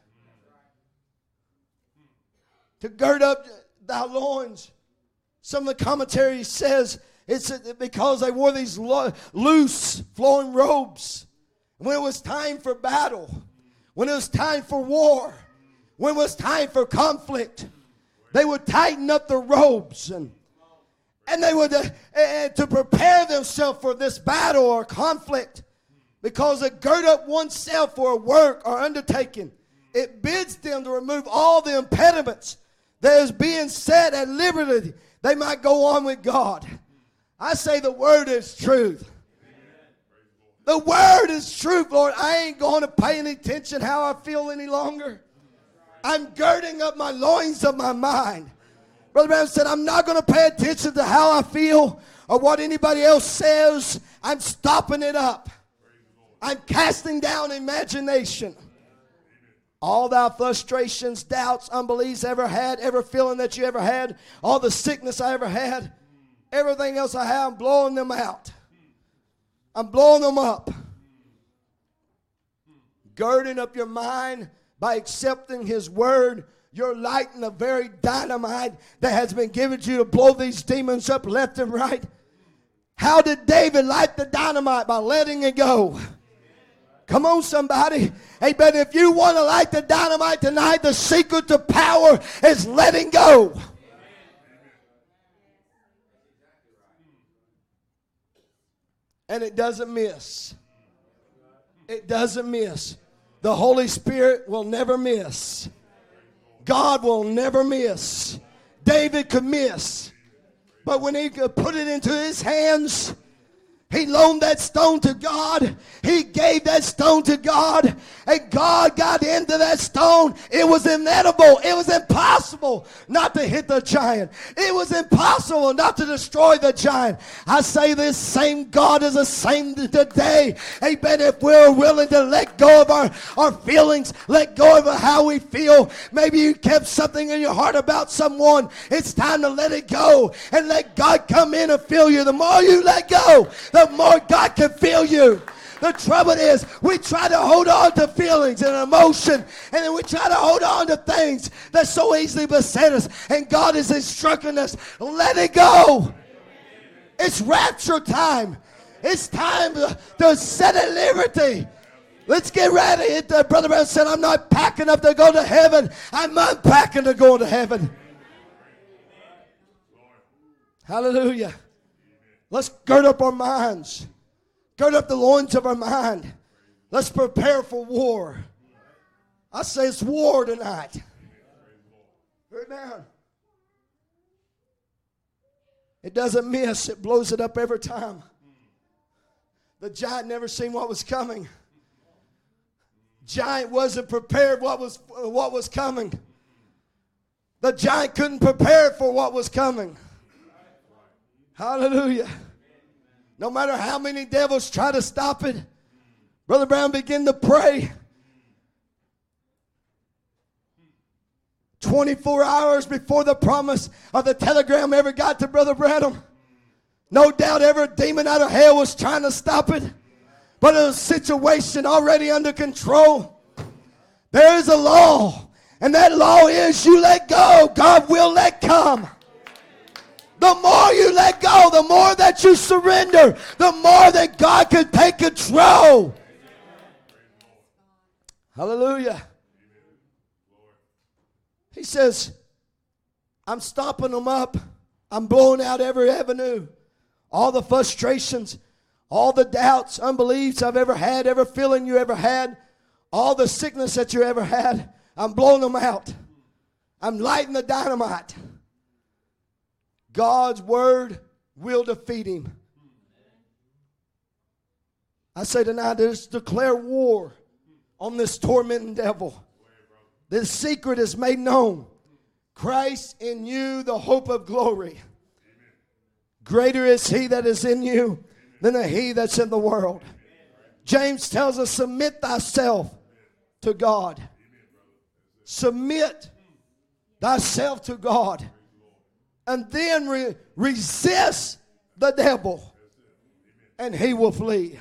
E: To gird up thy loins. Some of the commentary says it's because they wore these loose flowing robes. When it was time for battle, when it was time for war, when it was time for conflict, they would tighten up their robes and and they would uh, uh, to prepare themselves for this battle or conflict because it gird up oneself for a work or undertaking it bids them to remove all the impediments that is being set at liberty. They might go on with god. I say the word is truth. The word is truth lord. I ain't going to pay any attention how i feel any longer. I'm girding up my loins of my mind. Brother Brown said, I'm not going to pay attention to how I feel or what anybody else says. I'm stopping it up. I'm casting down imagination. All thy frustrations, doubts, unbeliefs ever had, ever feeling that you ever had, all the sickness I ever had, everything else I have, I'm blowing them out. I'm blowing them up. Girding up your mind by accepting His word. You're lighting the very dynamite that has been given to you to blow these demons up left and right. How did David light the dynamite? By letting it go. Come on, somebody. Hey, but if you want to light the dynamite tonight, the secret to power is letting go. And it doesn't miss. It doesn't miss. The Holy Spirit will never miss. God will never miss. David could miss. But when he could put it into his hands, he loaned that stone to God. He gave that stone to God. And God got into that stone. It was inedible. It was impossible not to hit the giant. It was impossible not to destroy the giant. I say this same God is the same today. Amen. If we're willing to let go of our, our feelings, let go of how we feel. Maybe you kept something in your heart about someone. It's time to let it go and let God come in and fill you. The more you let go, the the more God can feel you. The trouble is, we try to hold on to feelings and emotion, and then we try to hold on to things that so easily beset us. And God is instructing us, let it go. It's rapture time. It's time to, set at liberty. Let's get ready. It, Brother Brown said, I'm not packing up to go to heaven. I'm unpacking to go to heaven. Hallelujah. Let's gird up our minds, gird up the loins of our mind. Let's prepare for war. I say it's war tonight. Amen. It doesn't miss, it blows it up every time. The giant never seen what was coming. Giant wasn't prepared what was what was coming. The giant couldn't prepare for what was coming. Hallelujah. No matter how many devils try to stop it, Brother Brown began to pray. 24 hours before the promise of the telegram ever got to Brother Branham. No doubt every demon out of hell was trying to stop it, but a situation already under control. There is a law, and that law is you let go, God will let come. The more you let go, the more that you surrender, the more that God can take control. Hallelujah. He says, I'm stopping them up. I'm blowing out every avenue. All the frustrations, all the doubts, unbeliefs I've ever had, every feeling you ever had, all the sickness that you ever had, I'm blowing them out. I'm lighting the dynamite. God's word will defeat him. I say tonight, let's declare war on this tormenting devil. This secret is made known. Christ in you, the hope of glory. Greater is he that is in you than the he that's in the world. James tells us, submit thyself to God. Submit thyself to God and then re- resist the devil, and he will flee.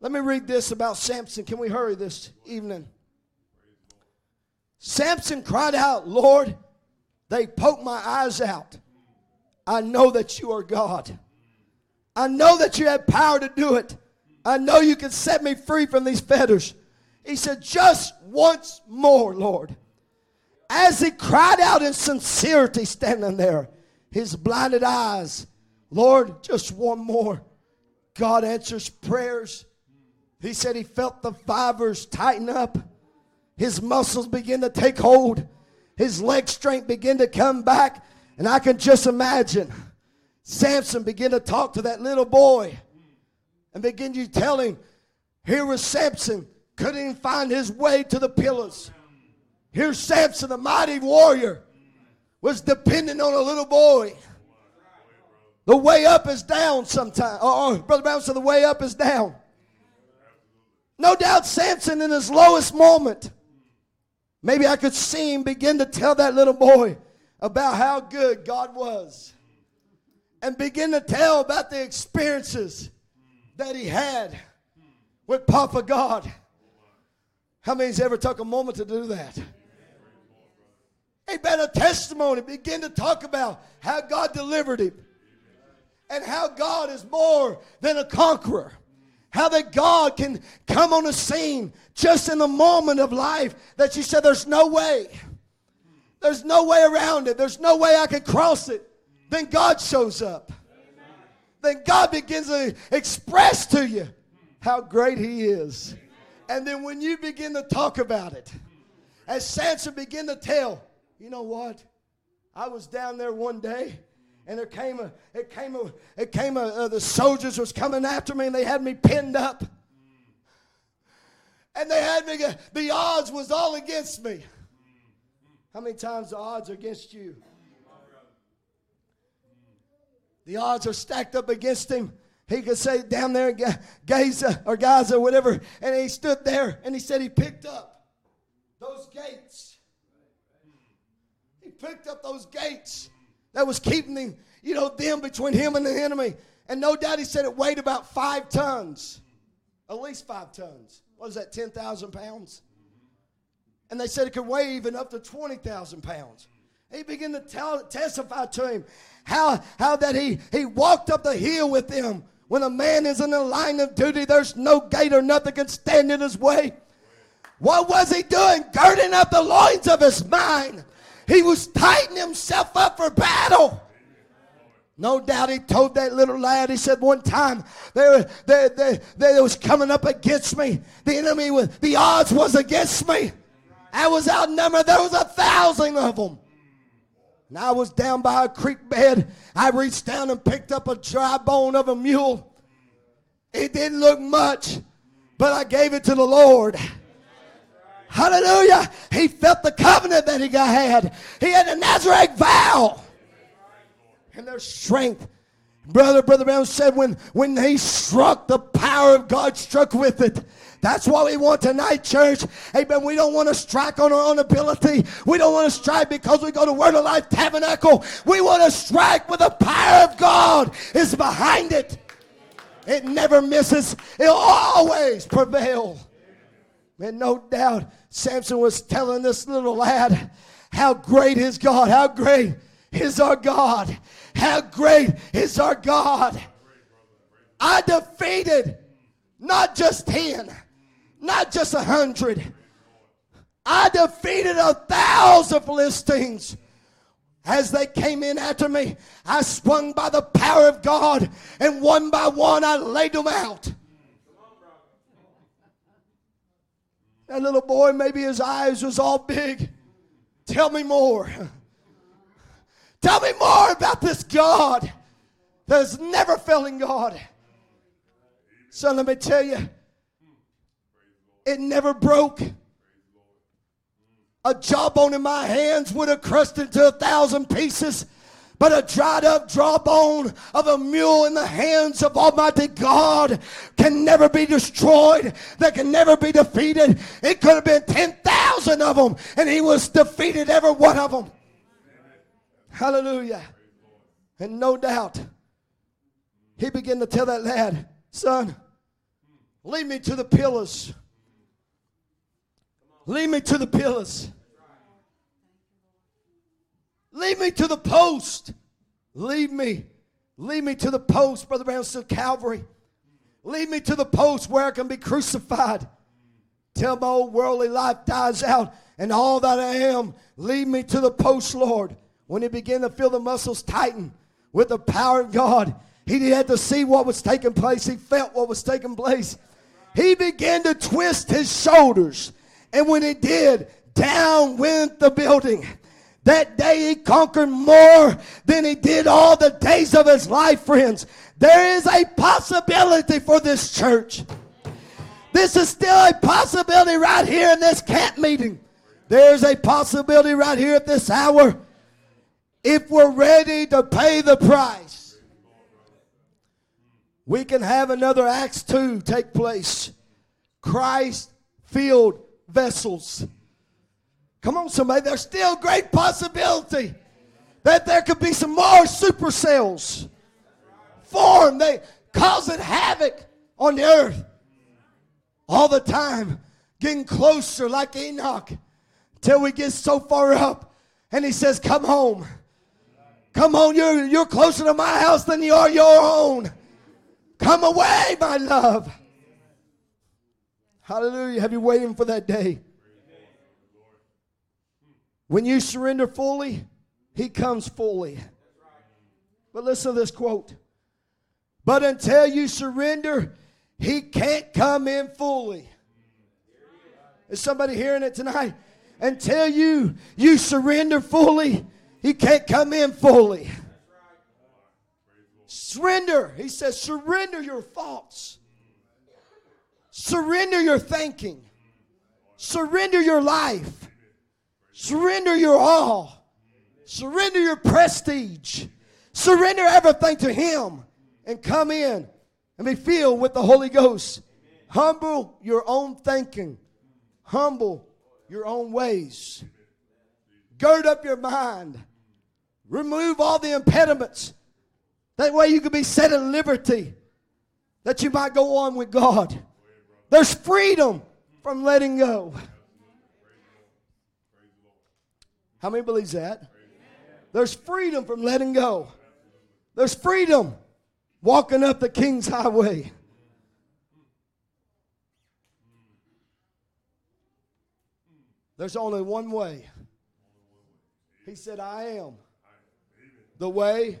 E: Let me read this about Samson. Can we hurry this evening? Samson cried out, Lord, they poke my eyes out. I know that you are God. I know that you have power to do it. I know you can set me free from these fetters. He said, Just once more, Lord. As he cried out in sincerity, standing there, his blinded eyes, Lord, just one more. God answers prayers. He said he felt the fibers tighten up. His muscles begin to take hold. His leg strength begin to come back. And I can just imagine Samson begin to talk to that little boy and begin to tell him, here was Samson, couldn't even find his way to the pillars. Here's Samson, the mighty warrior, was dependent on a little boy. The way up is down sometimes. Oh, Brother Brown said the way up is down. No doubt Samson in his lowest moment. Maybe I could see him begin to tell that little boy, about how good God was and begin to tell about the experiences that he had with Papa God. How many's ever took a moment to do that? Amen. A testimony. Begin to talk about how God delivered him and how God is more than a conqueror. How that God can come on the scene just in the moment of life that you said, There's no way. There's no way around it. There's no way I can cross it. Then God shows up. Then God begins to express to you how great He is. And then when you begin to talk about it, as Samson began to tell, you know what? I was down there one day and there came a, it came a, it came a, uh, the soldiers was coming after me and they had me pinned up. And they had me, the odds was all against me. How many times the odds are against you? The odds are stacked up against him. He could say down there, Gaza or Gaza, whatever, and he stood there and he said he picked up those gates. Picked up those gates that was keeping them, you know, them between him and the enemy. And no doubt he said it weighed about five tons, at least five tons. What is that, 10,000 pounds? And they said it could weigh even up to 20,000 pounds. He began to tell, testify to him how, how that he, he walked up the hill with them. When a man is in the line of duty, there's no gate or nothing can stand in his way. What was he doing? Girding up the loins of his mind he was tightening himself up for battle. No doubt he told that little lad, he said one time, they, they, they, they was coming up against me. The enemy, was, the odds was against me. I was outnumbered. There was a thousand of them. And I was down by a creek bed. I reached down and picked up a dry bone of a mule. It didn't look much, but I gave it to the Lord. Hallelujah. He felt the covenant that he got had. He had a Nazarite vow. And their strength. Brother, Brother Brown said when, when he struck, the power of God struck with it. That's what we want tonight, church. Amen. We don't want to strike on our own ability. We don't want to strike because we go to Word of Life Tabernacle. We want to strike with the power of God is behind it. It never misses. It'll always prevail. And no doubt Samson was telling this little lad how great is God, how great is our God, how great is our God. I defeated not just 10, not just a hundred. I defeated a thousand Philistines. As they came in after me, I swung by the power of God, and one by one I laid them out. That little boy, maybe his eyes was all big. Tell me more. Tell me more about this God that is never failing God. So let me tell you, it never broke. A jawbone in my hands would have crushed into a thousand pieces. But a dried up jawbone of a mule in the hands of Almighty God can never be destroyed. That can never be defeated. It could have been 10,000 of them, and he was defeated, every one of them. Hallelujah. And no doubt, he began to tell that lad, son, lead me to the pillars. Lead me to the pillars. Lead me to the post. Lead me. Lead me to the post, Brother Brown said, Calvary. Lead me to the post where I can be crucified. Till my old worldly life dies out and all that I am. Lead me to the post, Lord. When he began to feel the muscles tighten with the power of God, he had to see what was taking place. He felt what was taking place. He began to twist his shoulders. And when he did, down went the building. That day he conquered more than he did all the days of his life, friends. There is a possibility for this church. This is still a possibility right here in this camp meeting. There's a possibility right here at this hour if we're ready to pay the price. We can have another Acts 2 take place. Christ filled vessels. Come on, somebody. There's still great possibility that there could be some more supercells formed, they causing havoc on the earth all the time, getting closer like Enoch till we get so far up and he says, Come home. Come on, you're, you're closer to my house than you are your own. Come away, my love. Hallelujah. Have you waiting for that day? When you surrender fully, he comes fully. But listen to this quote. But until you surrender, he can't come in fully. Is somebody hearing it tonight? Until you you surrender fully, he can't come in fully. Surrender. He says, surrender your thoughts. Surrender your thinking. Surrender your life. Surrender your all. Surrender your prestige. Surrender everything to Him and come in and be filled with the Holy Ghost. Humble your own thinking. Humble your own ways. Gird up your mind. Remove all the impediments. That way you can be set at liberty. That you might go on with God. There's freedom from letting go. How many believes that? There's freedom from letting go. There's freedom walking up the King's Highway. There's only one way. He said, I am the way,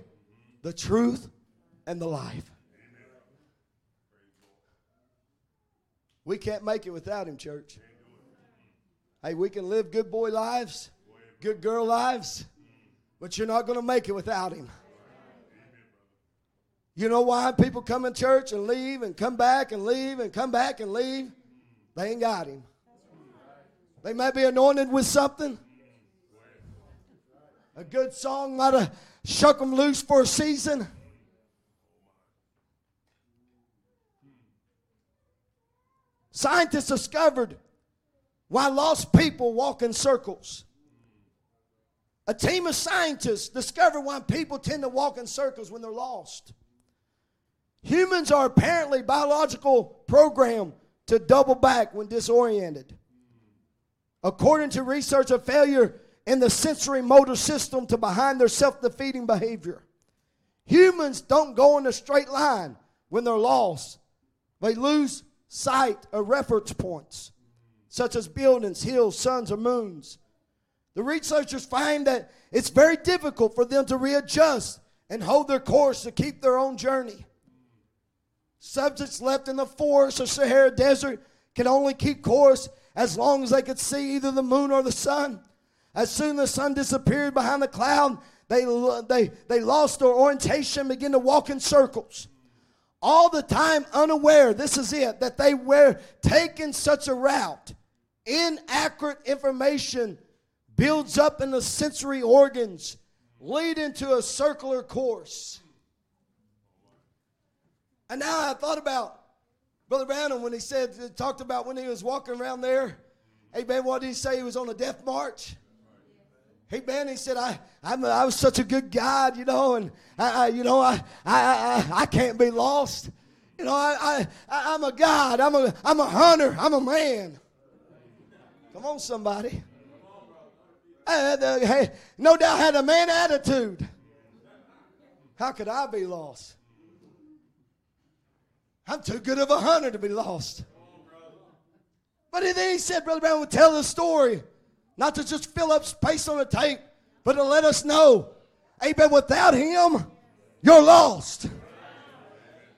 E: the truth, and the life. We can't make it without him, church. Hey, we can live good boy lives, good girl lives, but you're not going to make it without him. You know why people come in church and leave and come back and leave and come back and leave? They ain't got him. They may be anointed with something. A good song might have shook them loose for a season. Scientists discovered why lost people walk in circles. A team of scientists discovered why people tend to walk in circles when they're lost. Humans are apparently biological programmed to double back when disoriented. According to research, a failure in the sensory motor system to behind their self defeating behavior. Humans don't go in a straight line when they're lost, they lose sight of reference points, such as buildings, hills, suns, or moons. The researchers find that it's very difficult for them to readjust and hold their course to keep their own journey. Subjects left in the forest or Sahara Desert can only keep course as long as they could see either the moon or the sun. As soon as the sun disappeared behind the cloud, they, they, they lost their orientation, began to walk in circles. All the time unaware, this is it, that they were taking such a route. Inaccurate information builds up in the sensory organs, lead into a circular course. And now I thought about Brother Branham when he said, talked about when he was walking around there. Hey, man, what did he say? He was on a death march. Hey, man, he said, I, I'm was such a good guide, you know, and I, I you know, I, I, I, I can't be lost. You know, I, I, I'm a God. I'm a, I'm a hunter. I'm a man. Come on, somebody. Uh, I, hey, no doubt had a man attitude. How could I be lost? I'm too good of a hunter to be lost. But then he said, Brother Brown would tell the story, not to just fill up space on the tape, but to let us know, amen, without him, you're lost.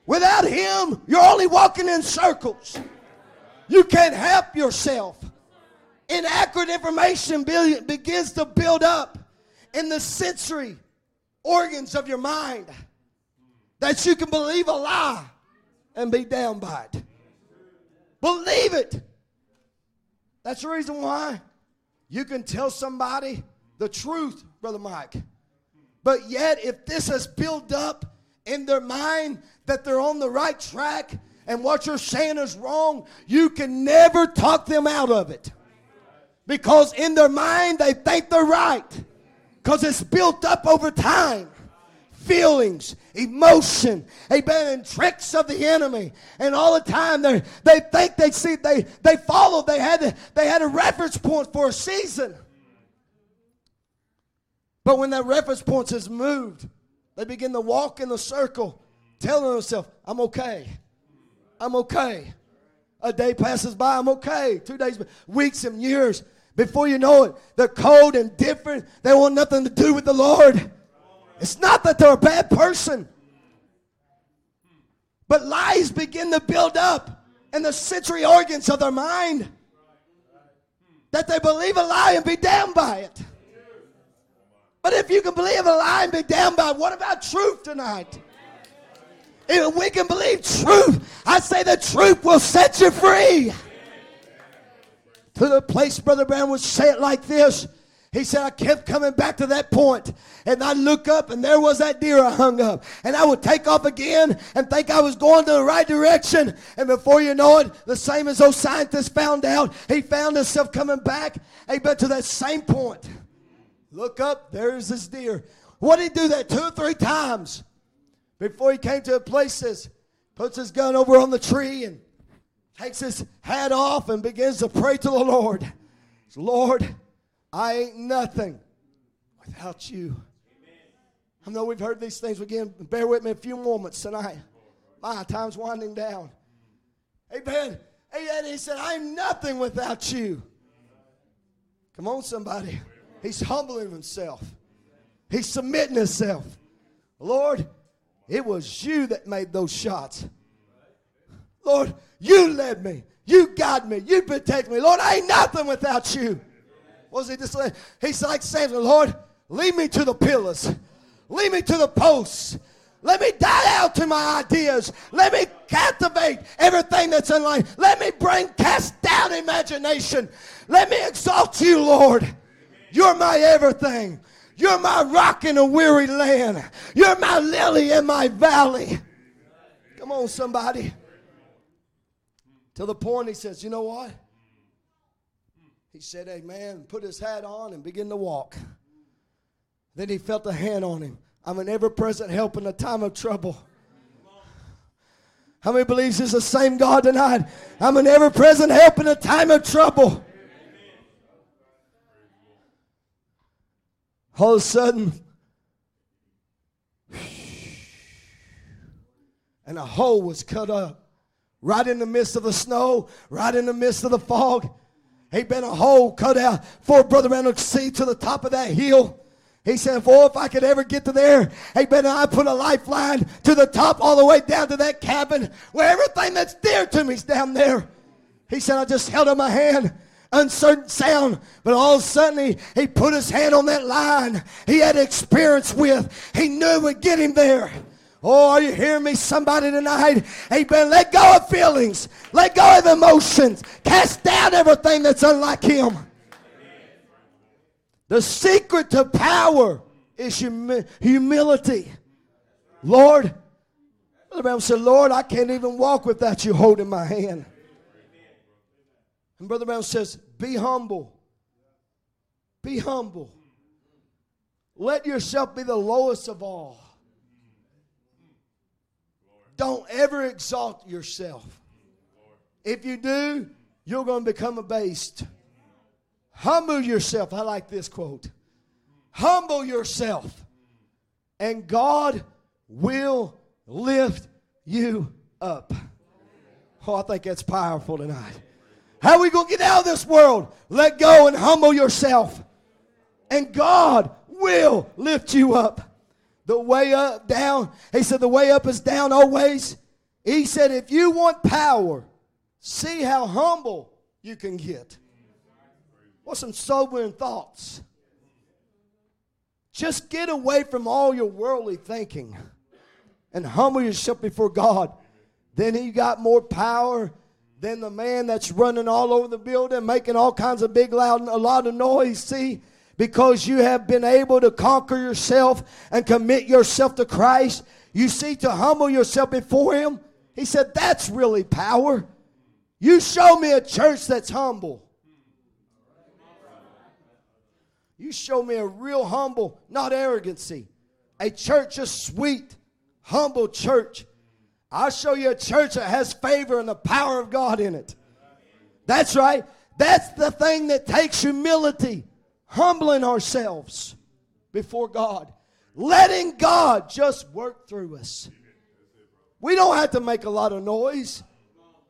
E: Without him, you're only walking in circles. You can't help yourself. Inaccurate information begins to build up in the sensory organs of your mind that you can believe a lie and be down by it. Believe it. That's the reason why you can tell somebody the truth, Brother Mike. But yet, if this has built up in their mind that they're on the right track and what you're saying is wrong, you can never talk them out of it. Because in their mind, they think they're right. Because it's built up over time. Feelings, emotion, amen, and tricks of the enemy. And all the time they they think they see they they followed, they had they had a reference point for a season. But when that reference point is moved, they begin to walk in the circle, telling themselves, I'm okay. I'm okay. A day passes by, I'm okay. Two days, weeks, and years. Before you know it, they're cold and different. They want nothing to do with the Lord. It's not that they're a bad person, but lies begin to build up in the sensory organs of their mind that they believe a lie and be damned by it. But if you can believe a lie and be damned by it, what about truth tonight? If we can believe truth, I say the truth will set you free. To the place, Brother Brown would say it like this. He said, I kept coming back to that point, and I'd look up, and there was that deer I hung up. And I would take off again and think I was going to the right direction. And before you know it, the same as those scientists found out, he found himself coming back, amen, to that same point. Look up, there's this deer. What did he do that two or three times before he came to a place puts his gun over on the tree and takes his hat off and begins to pray to the Lord. Says, Lord, I ain't nothing without you. I know we've heard these things again. Bear with me a few moments tonight. My time's winding down. Amen. Amen. He said, I'm nothing without you. Come on, somebody. He's humbling himself. He's submitting himself. Lord, it was you that made those shots. Lord, you led me. You guide me. You protect me. Lord, I ain't nothing without you. Was he just like? he's like Samson, Lord, lead me to the pillars. Lead me to the posts. Let me die out to my ideas. Let me captivate everything that's in line. Let me bring cast down imagination. Let me exalt you, Lord. You're my everything. You're my rock in a weary land. You're my lily in my valley. Come on, somebody. To the point he says, You know what? He said, Amen. Put his hat on and begin to walk. Then he felt a hand on him. I'm an ever present help in a time of trouble. How many believes it's the same God tonight? I'm an ever present help in a time of trouble. All of a sudden, and a hole was cut up right in the midst of the snow, right in the midst of the fog. Been a hole cut out for Brother Randall to see to the top of that hill. He said, "For if I could ever get to there, hey, better I put a lifeline to the top all the way down to that cabin where everything that's dear to me is down there. He said, I just held up my hand, uncertain sound, but all of a sudden he, he put his hand on that line he had experience with. He knew would get him there. Oh, are you hearing me, somebody tonight? Amen. Let go of feelings. Let go of emotions. Cast down everything that's unlike Him. The secret to power is humi- humility. Lord, Brother Brown said, Lord, I can't even walk without you holding my hand. And Brother Brown says, Be humble. Be humble. Let yourself be the lowest of all. Don't ever exalt yourself. If you do, you're going to become abased. Humble yourself. I like this quote. Humble yourself, and God will lift you up. Oh, I think that's powerful tonight. How are we going to get out of this world? Let go and humble yourself, and God will lift you up. The way up, down. He said, the way up is down always. He said, if you want power, see how humble you can get. What some sobering thoughts? Just get away from all your worldly thinking and humble yourself before God. Then He got more power than the man that's running all over the building, making all kinds of big, loud, a lot of noise. See, because you have been able to conquer yourself and commit yourself to Christ. You see, to humble yourself before Him. He said, That's really power. You show me a church that's humble. You show me a real humble, not arrogancy, a church, a sweet, humble church. I'll show you a church that has favor and the power of God in it. That's right. That's the thing that takes humility, humbling ourselves before God, letting God just work through us. We don't have to make a lot of noise.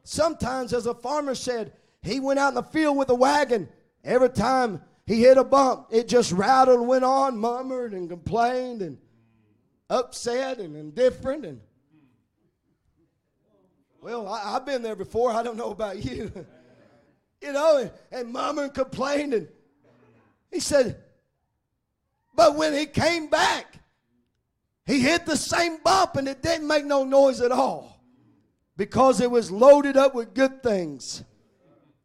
E: Sometimes, as a farmer said, he went out in the field with a wagon. Every time he hit a bump, it just rattled went on, murmured and complained and upset and indifferent. And well, I, have been there before. I don't know about you. (laughs) you know, and, and murmured and complained. And he said, but when he came back, he hit the same bump and it didn't make no noise at all because it was loaded up with good things.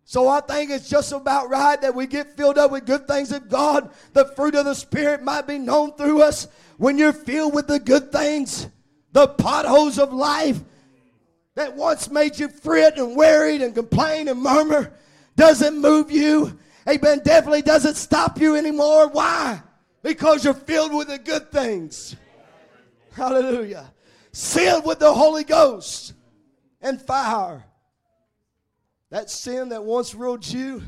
E: So I think it's just about right that we get filled up with good things of God. The fruit of the Spirit might be known through us. When you're filled with the good things, the potholes of life that once made you fret and worried and complain and murmur doesn't move you. Amen. Definitely doesn't stop you anymore. Why? Because you're filled with the good things. Hallelujah. Sealed with the Holy Ghost and fire. That sin that once ruled you,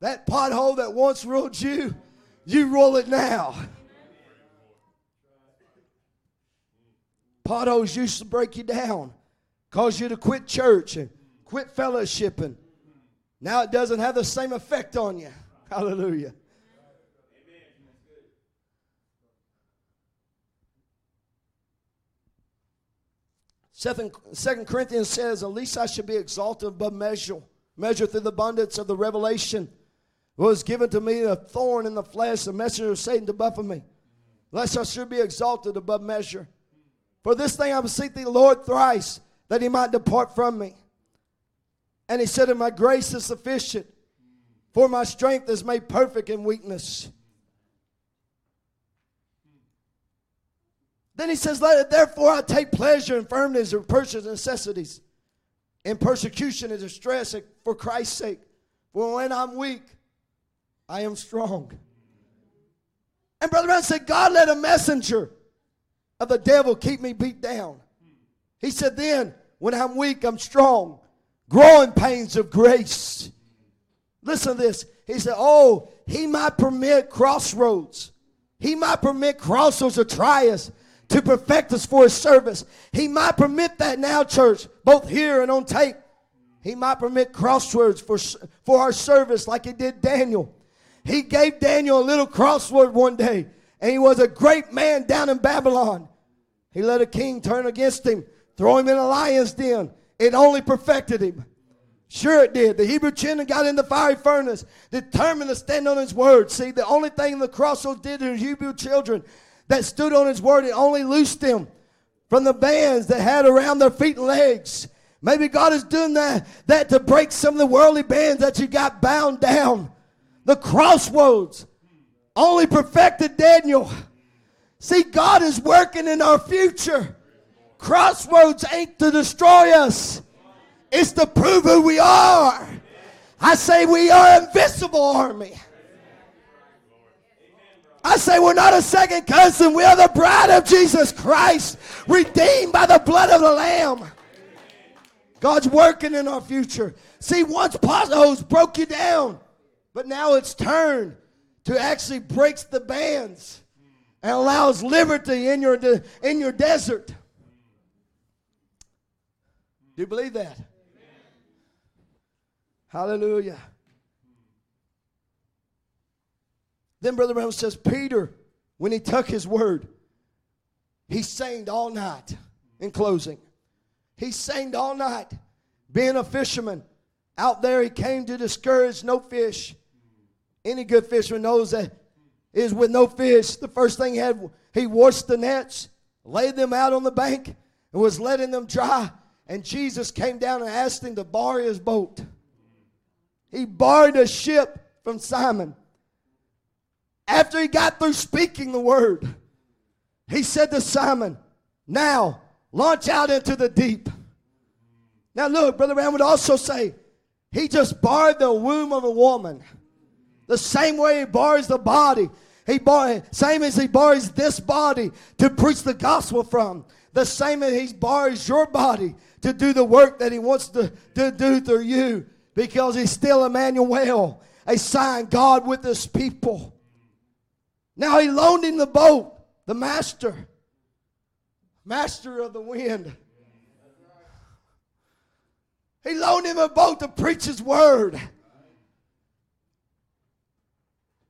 E: that pothole that once ruled you, you roll it now. Potholes used to break you down, cause you to quit church and quit fellowshipping. Now it doesn't have the same effect on you. Hallelujah. Second Corinthians says, At least I should be exalted above measure, measure through the abundance of the revelation. was given to me a thorn in the flesh, a messenger of Satan to buffet me. Lest I should be exalted above measure. For this thing I beseech thee, Lord, thrice, that he might depart from me. And he said, And my grace is sufficient, for my strength is made perfect in weakness. Then he says, Therefore I take pleasure in firmness and personal necessities, in persecution and distress for Christ's sake. For when I'm weak, I am strong. And Brother Brown said, God let a messenger of the devil keep me beat down. He said, Then when I'm weak, I'm strong. Growing pains of grace. Listen to this. He said, Oh, he might permit crossroads. He might permit crossroads to try us to perfect us for his service. He might permit that now, church, both here and on tape. He might permit crosswords for, for our service like he did Daniel. He gave Daniel a little crossword one day, and he was a great man down in Babylon. He let a king turn against him, throw him in a lion's den. It only perfected him. Sure, it did. The Hebrew children got in the fiery furnace, determined to stand on his word. See, the only thing the crossroads did to the Hebrew children that stood on his word. It only loosed them from the bands that had around their feet and legs. Maybe God is doing that, that to break some of the worldly bands that you got bound down. The crossroads only perfected Daniel. See, God is working in our future. Crossroads ain't to destroy us, it's to prove who we are. I say we are an invisible army. I say we're not a second cousin. We are the bride of Jesus Christ, redeemed by the blood of the Lamb. God's working in our future. See, once potholes broke you down, but now it's turned to actually breaks the bands and allows liberty in your, in your desert. Do you believe that? Hallelujah. Then Brother Brown says, Peter, when he took his word, he sang all night in closing. He sang all night. Being a fisherman, out there he came to discourage no fish. Any good fisherman knows that is with no fish. The first thing he had, he washed the nets, laid them out on the bank, and was letting them dry. And Jesus came down and asked him to bar his boat. He barred a ship from Simon. After he got through speaking the word, he said to Simon, Now launch out into the deep. Now, look, Brother Brown would also say, He just barred the womb of a woman. The same way he borrows the body. He bar, same as he borrows this body to preach the gospel from. The same as he borrows your body to do the work that he wants to, to do through you. Because he's still Emmanuel, a sign God with his people. Now he loaned him the boat, the master, master of the wind. He loaned him a boat to preach his word.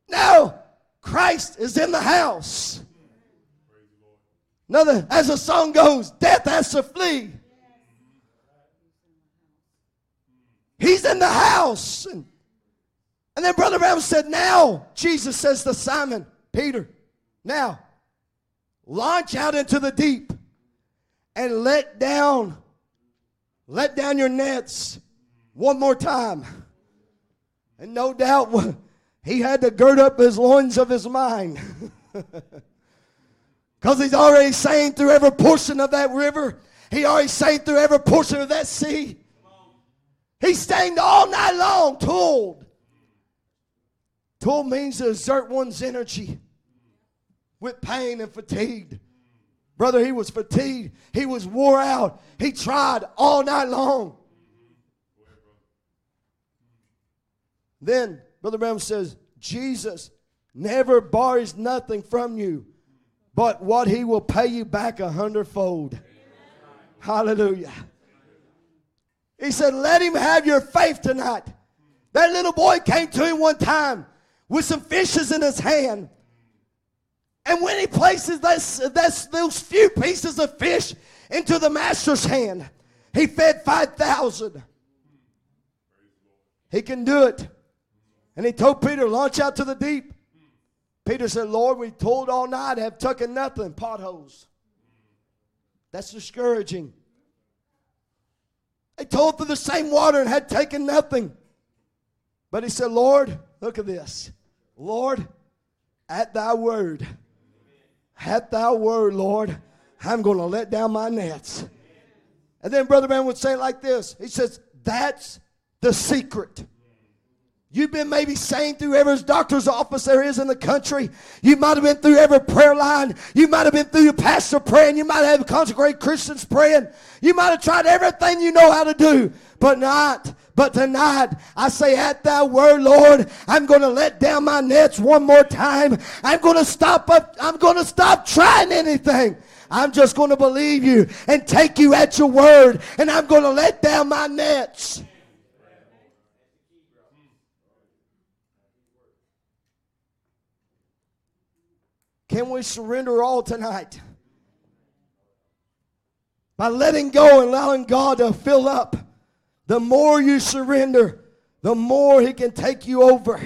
E: Now, Christ is in the house. Another, as the song goes, death has to flee. He's in the house. And, and then Brother Brown said, Now, Jesus says to Simon, Peter, now, launch out into the deep and let down, let down your nets one more time. And no doubt (laughs) he had to gird up his loins of his mind. (laughs) Because he's already saying through every portion of that river, he already saying through every portion of that sea. He's staying all night long, tooled. Tool means to exert one's energy with pain and fatigued. Brother, he was fatigued. He was wore out. He tried all night long. Then Brother Branham says, Jesus never borrows nothing from you but what he will pay you back a hundredfold. Hallelujah. He said, Let him have your faith tonight. That little boy came to him one time with some fishes in his hand. And when he places this, this, those few pieces of fish into the master's hand, he fed 5,000. He can do it. And he told Peter, launch out to the deep. Peter said, Lord, we told all night, have taken nothing, potholes. That's discouraging. They told through the same water and had taken nothing. But he said, Lord, look at this. Lord, at thy word, at thy word, Lord, I'm going to let down my nets. And then Brother Branham would say like this He says, That's the secret. You've been maybe saying through every doctor's office there is in the country. You might have been through every prayer line. You might have been through your pastor praying. You might have consecrated Christians praying. You might have tried everything you know how to do, but not. But tonight, I say at thy word, Lord, I'm going to let down my nets one more time. I'm going to stop up. I'm going to stop trying anything. I'm just going to believe you and take you at your word, and I'm going to let down my nets. Can we surrender all tonight? By letting go and allowing God to fill up. The more you surrender, the more He can take you over.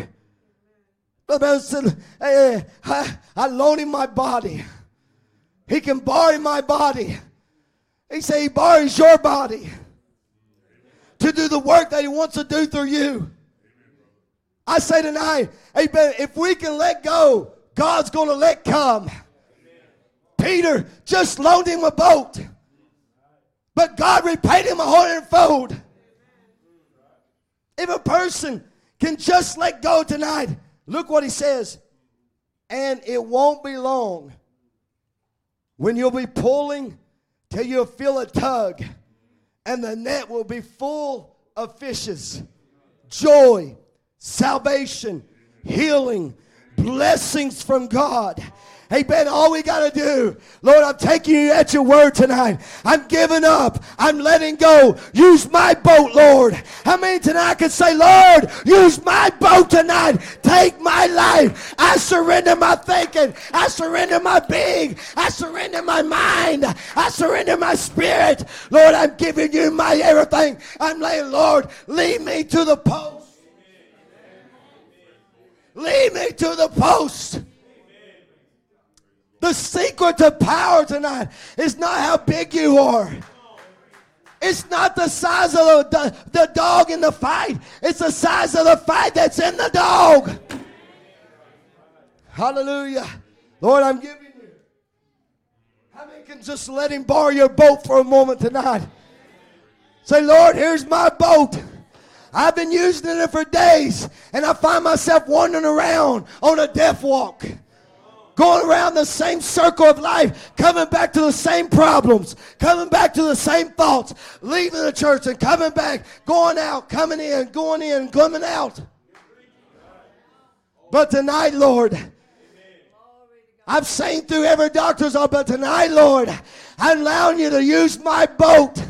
E: The man said, hey, I, I loan him my body. He can borrow my body. He said he borrows your body to do the work that he wants to do through you. I say tonight, amen, if we can let go God's going to let come. Peter just loaned him a boat, but God repaid him a hundredfold. If a person can just let go tonight, look what he says. And it won't be long when you'll be pulling till you'll feel a tug, and the net will be full of fishes. Joy, salvation, healing, blessings from God. Amen. All we got to do, Lord, I'm taking you at your word tonight. I'm giving up. I'm letting go. Use my boat, Lord. How many tonight can say, Lord, use my boat tonight. Take my life. I surrender my thinking. I surrender my being. I surrender my mind. I surrender my spirit. Lord, I'm giving you my everything. I'm laying, Lord, lead me to the post. Lead me to the post. The secret to power tonight is not how big you are. It's not the size of the, the dog in the fight. It's the size of the fight that's in the dog. Hallelujah. Lord, I'm giving you. How many can just let him borrow your boat for a moment tonight? Say, Lord, here's my boat. I've been using it for days, and I find myself wandering around on a death walk. Going around the same circle of life, coming back to the same problems, coming back to the same thoughts, leaving the church and coming back, going out, coming in, going in, coming out. But tonight, Lord, I've seen through every doctor's office, but tonight, Lord, I'm allowing you to use my boat.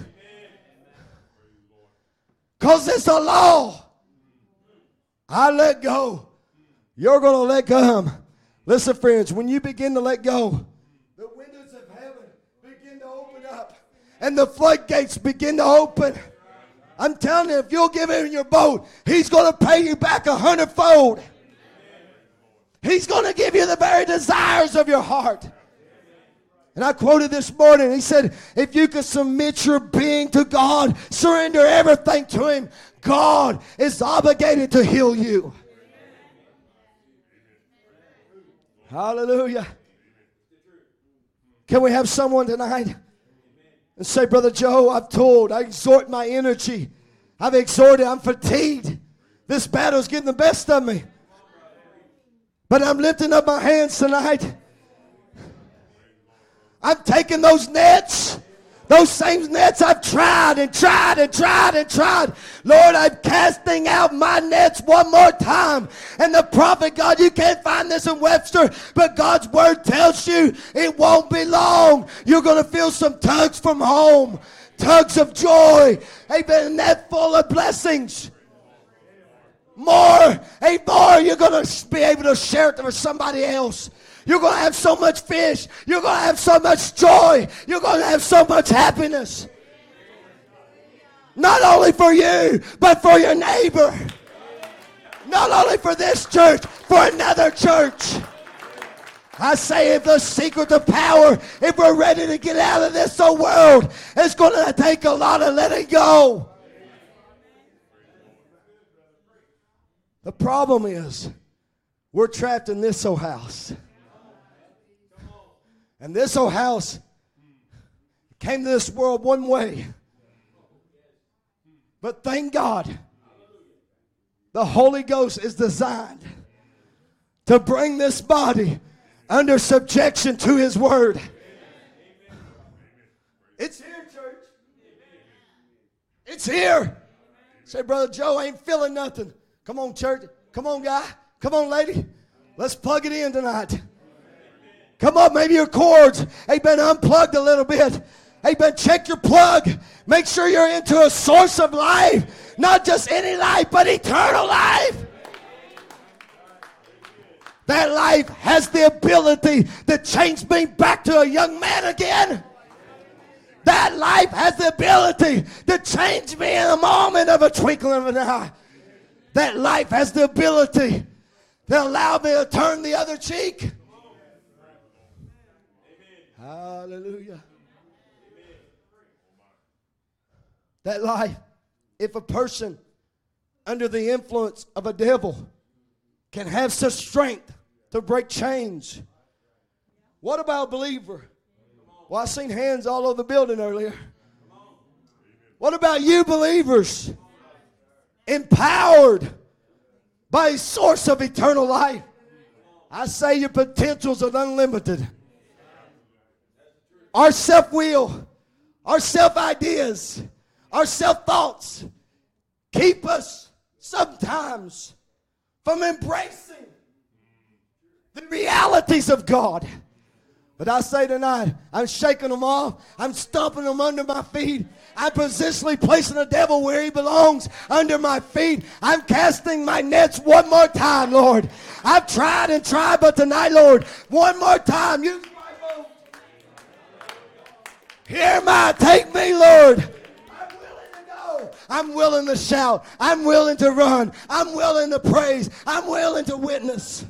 E: Because it's a law. I let go. You're going to let go. Listen, friends, when you begin to let go, the windows of heaven begin to open up and the floodgates begin to open. I'm telling you, if you'll give him your boat, he's going to pay you back a hundredfold. He's going to give you the very desires of your heart. And I quoted this morning, he said, if you can submit your being to God, surrender everything to Him, God is obligated to heal you. Hallelujah. Can we have someone tonight and say, Brother Joe, I've told, I exhort my energy. I've exhorted, I'm fatigued. This battle's getting the best of me. But I'm lifting up my hands tonight. I'm taken those nets, those same nets I've tried and tried and tried and tried. Lord, I'm casting out my nets one more time. And the prophet, God, you can't find this in Webster, but God's word tells you it won't be long. You're going to feel some tugs from home, tugs of joy. Amen. Net full of blessings more, hey, more, you're going to be able to share it with somebody else. You're going to have so much fish. You're going to have so much joy. You're going to have so much happiness. Not only for you, but for your neighbor. Not only for this church, for another church. I say if the secret of power, if we're ready to get out of this old world, it's going to take a lot of letting go. The problem is we're trapped in this old house. And this old house came to this world one way. But thank God, the Holy Ghost is designed to bring this body under subjection to His Word. It's here, church. It's here. Say, Brother Joe, I ain't feeling nothing. Come on, church. Come on, guy. Come on, lady. Let's plug it in tonight. Come on, maybe your cords, been unplugged a little bit. Ben, check your plug. Make sure you're into a source of life. Not just any life, but eternal life. That life has the ability to change me back to a young man again. That life has the ability to change me in a moment of a twinkling of an eye. That life has the ability to allow me to turn the other cheek. Hallelujah. That life, if a person under the influence of a devil can have such strength to break chains, what about a believer? Well, I seen hands all over the building earlier. What about you believers? empowered by a source of eternal life. I say your potentials are unlimited. Our self will, our self ideas, our self thoughts keep us sometimes from embracing the realities of God. But I say tonight, I'm shaking them off. I'm stomping them under my feet. I'm positionally placing the devil where he belongs under my feet. I'm casting my nets one more time, Lord. I've tried and tried, but tonight, Lord, one more time, boat. Hear my, take me, Lord. I'm willing to go. I'm willing to shout. I'm willing to run. I'm willing to praise. I'm willing to witness.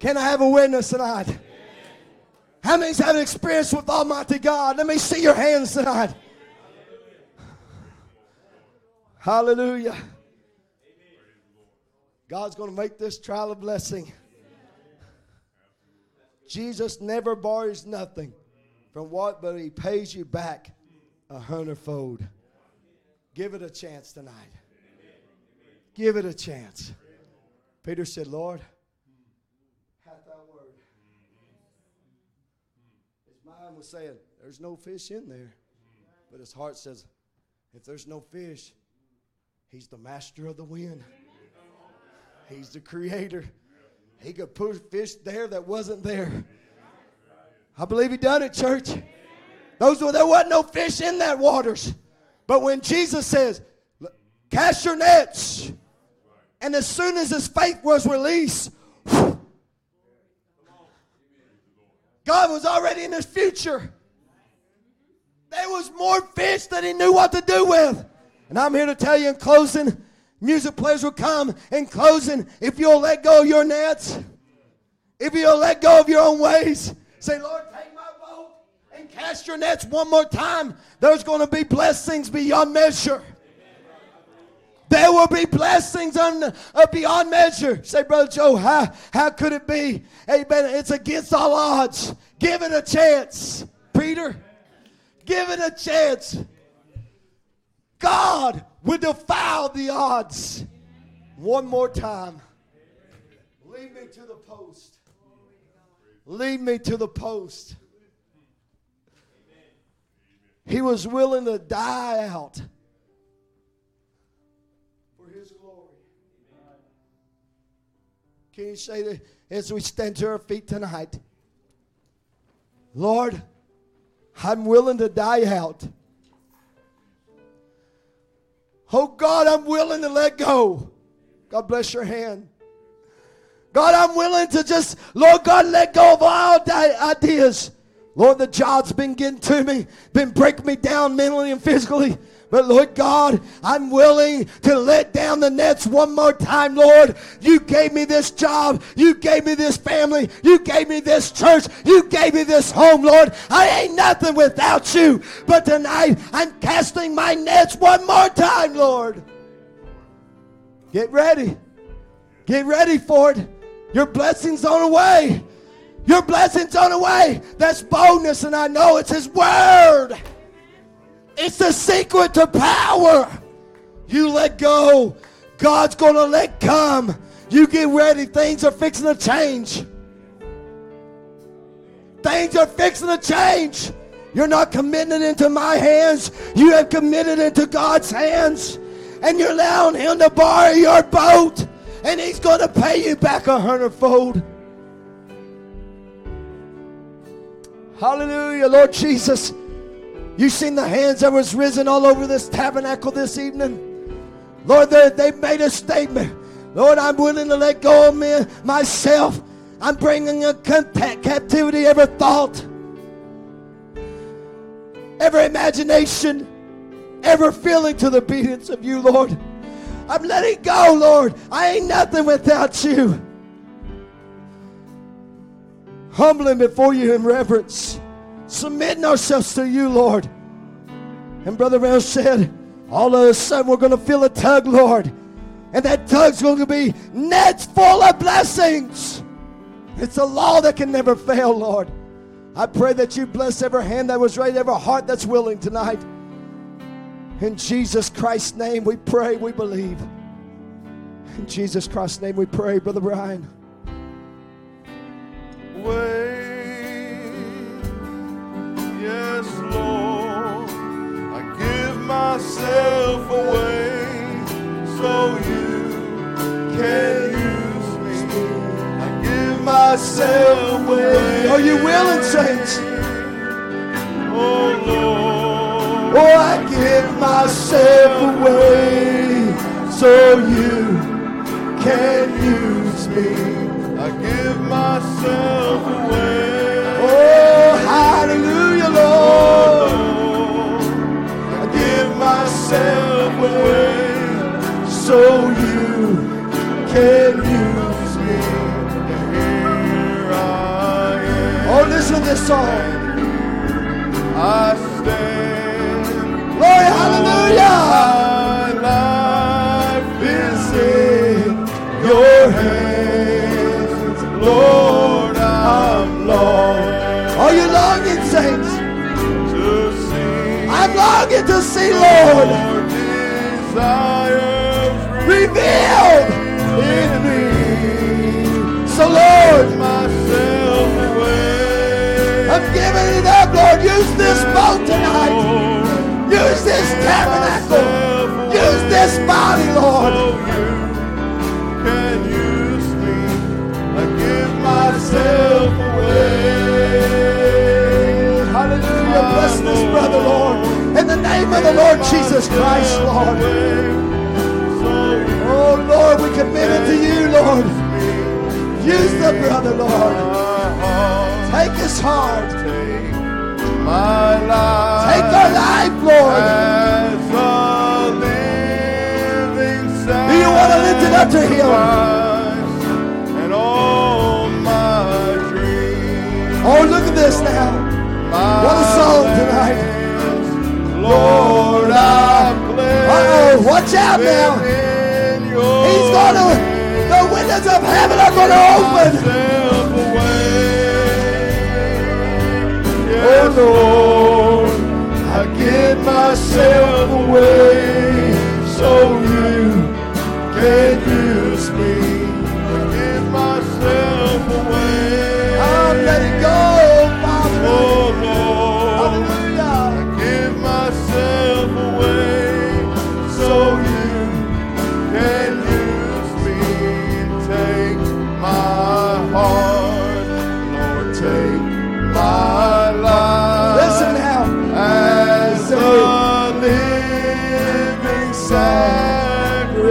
E: Can I have a witness tonight? How many's had an experience with Almighty God? Let me see your hands tonight. Hallelujah. God's going to make this trial a blessing. Jesus never borrows nothing from what, but he pays you back a hundredfold. Give it a chance tonight. Give it a chance. Peter said, Lord, hath thy word. His mind was saying, There's no fish in there. But his heart says, If there's no fish, he's the master of the wind. He's the creator. He could put fish there that wasn't there. I believe he done it, church. Those were there wasn't no fish in that waters. But when Jesus says, cast your nets, and as soon as his faith was released, God was already in his future. There was more fish that he knew what to do with. And I'm here to tell you in closing, music players will come. In closing, if you'll let go of your nets, if you'll let go of your own ways, say, Lord, take my boat and cast your nets one more time. There's going to be blessings beyond measure. There will be blessings on, uh, beyond measure. Say, Brother Joe, how, how could it be? Amen. It's against all odds. Give it a chance, Peter. Give it a chance. God will defile the odds. One more time. Lead me to the post. Lead me to the post. He was willing to die out for his glory. Can you say that as we stand to our feet tonight? Lord, I'm willing to die out. Oh God, I'm willing to let go. God bless your hand. God, I'm willing to just, Lord God, let go of all ideas. Lord, the job's been getting to me, been breaking me down mentally and physically. But Lord God, I'm willing to let down the nets one more time, Lord. You gave me this job. You gave me this family. You gave me this church. You gave me this home, Lord. I ain't nothing without you. But tonight, I'm casting my nets one more time, Lord. Get ready. Get ready for it. Your blessing's on the way. Your blessing's on the way. That's boldness, and I know it's His Word. It's the secret to power. You let go, God's going to let come. You get ready, things are fixing to change. Things are fixing to change. You're not committing it into my hands, you have committed it into God's hands. And you're allowing Him to borrow your boat, and He's going to pay you back a hundredfold. Hallelujah, Lord Jesus. You seen the hands that was risen all over this tabernacle this evening? Lord, they, they made a statement. Lord, I'm willing to let go of me, myself. I'm bringing a contact, captivity every thought, every imagination, every feeling to the obedience of you, Lord. I'm letting go, Lord. I ain't nothing without you. Humbling before you in reverence submitting ourselves to you, Lord. And Brother Branham said, all of a sudden we're going to feel a tug, Lord. And that tug's going to be nets full of blessings. It's a law that can never fail, Lord. I pray that you bless every hand that was raised, every heart that's willing tonight. In Jesus Christ's name we pray, we believe. In Jesus Christ's name we pray, Brother Brian.
A: Wait. Yes, Lord, I give myself away so you can use me. I give myself away.
E: Are you willing, saints?
A: Oh, Lord.
E: Oh, I give myself away so you can use me.
A: I give myself away. Away.
E: So you can use me.
A: Here I am.
E: Oh, listen to this song.
A: I stand.
E: Glory, hallelujah. Longing,
A: to see
E: Lord. revealed in me. So, Lord. I'm giving it up, Lord. Use this boat tonight. Use this tabernacle. Use this body, Lord.
A: So you can use me. I give myself away.
E: Hallelujah. Bless this brother, Lord. Name of the Lord Jesus Christ, Lord. Oh, Lord, we commit it to you, Lord. Use the brother, Lord. Take his heart.
A: Take my life.
E: Take our life, Lord. Do you want to lift it up to him?
A: And all my dreams.
E: Oh, look at this now. What a song tonight.
A: Lord, I place
E: Uh-oh, watch out now. He's going to, the windows of heaven are going to open.
A: myself away.
E: Oh,
A: Lord, I give myself away so you can my life
E: Listen now.
A: as a living sacrifice.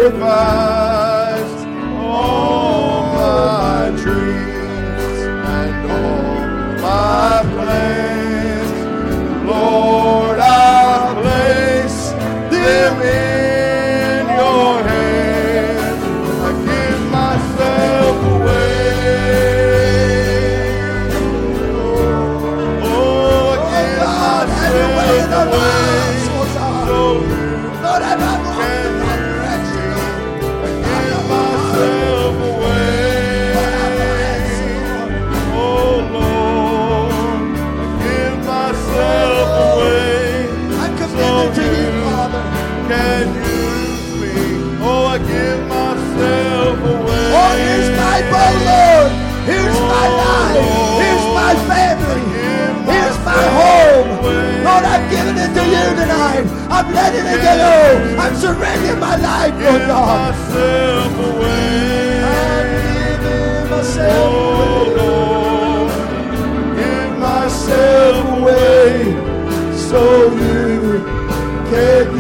E: I'm letting it go. I'm surrendering my life, Lord God.
A: myself away.
E: I'm giving myself
A: Oh Lord, give myself away so you can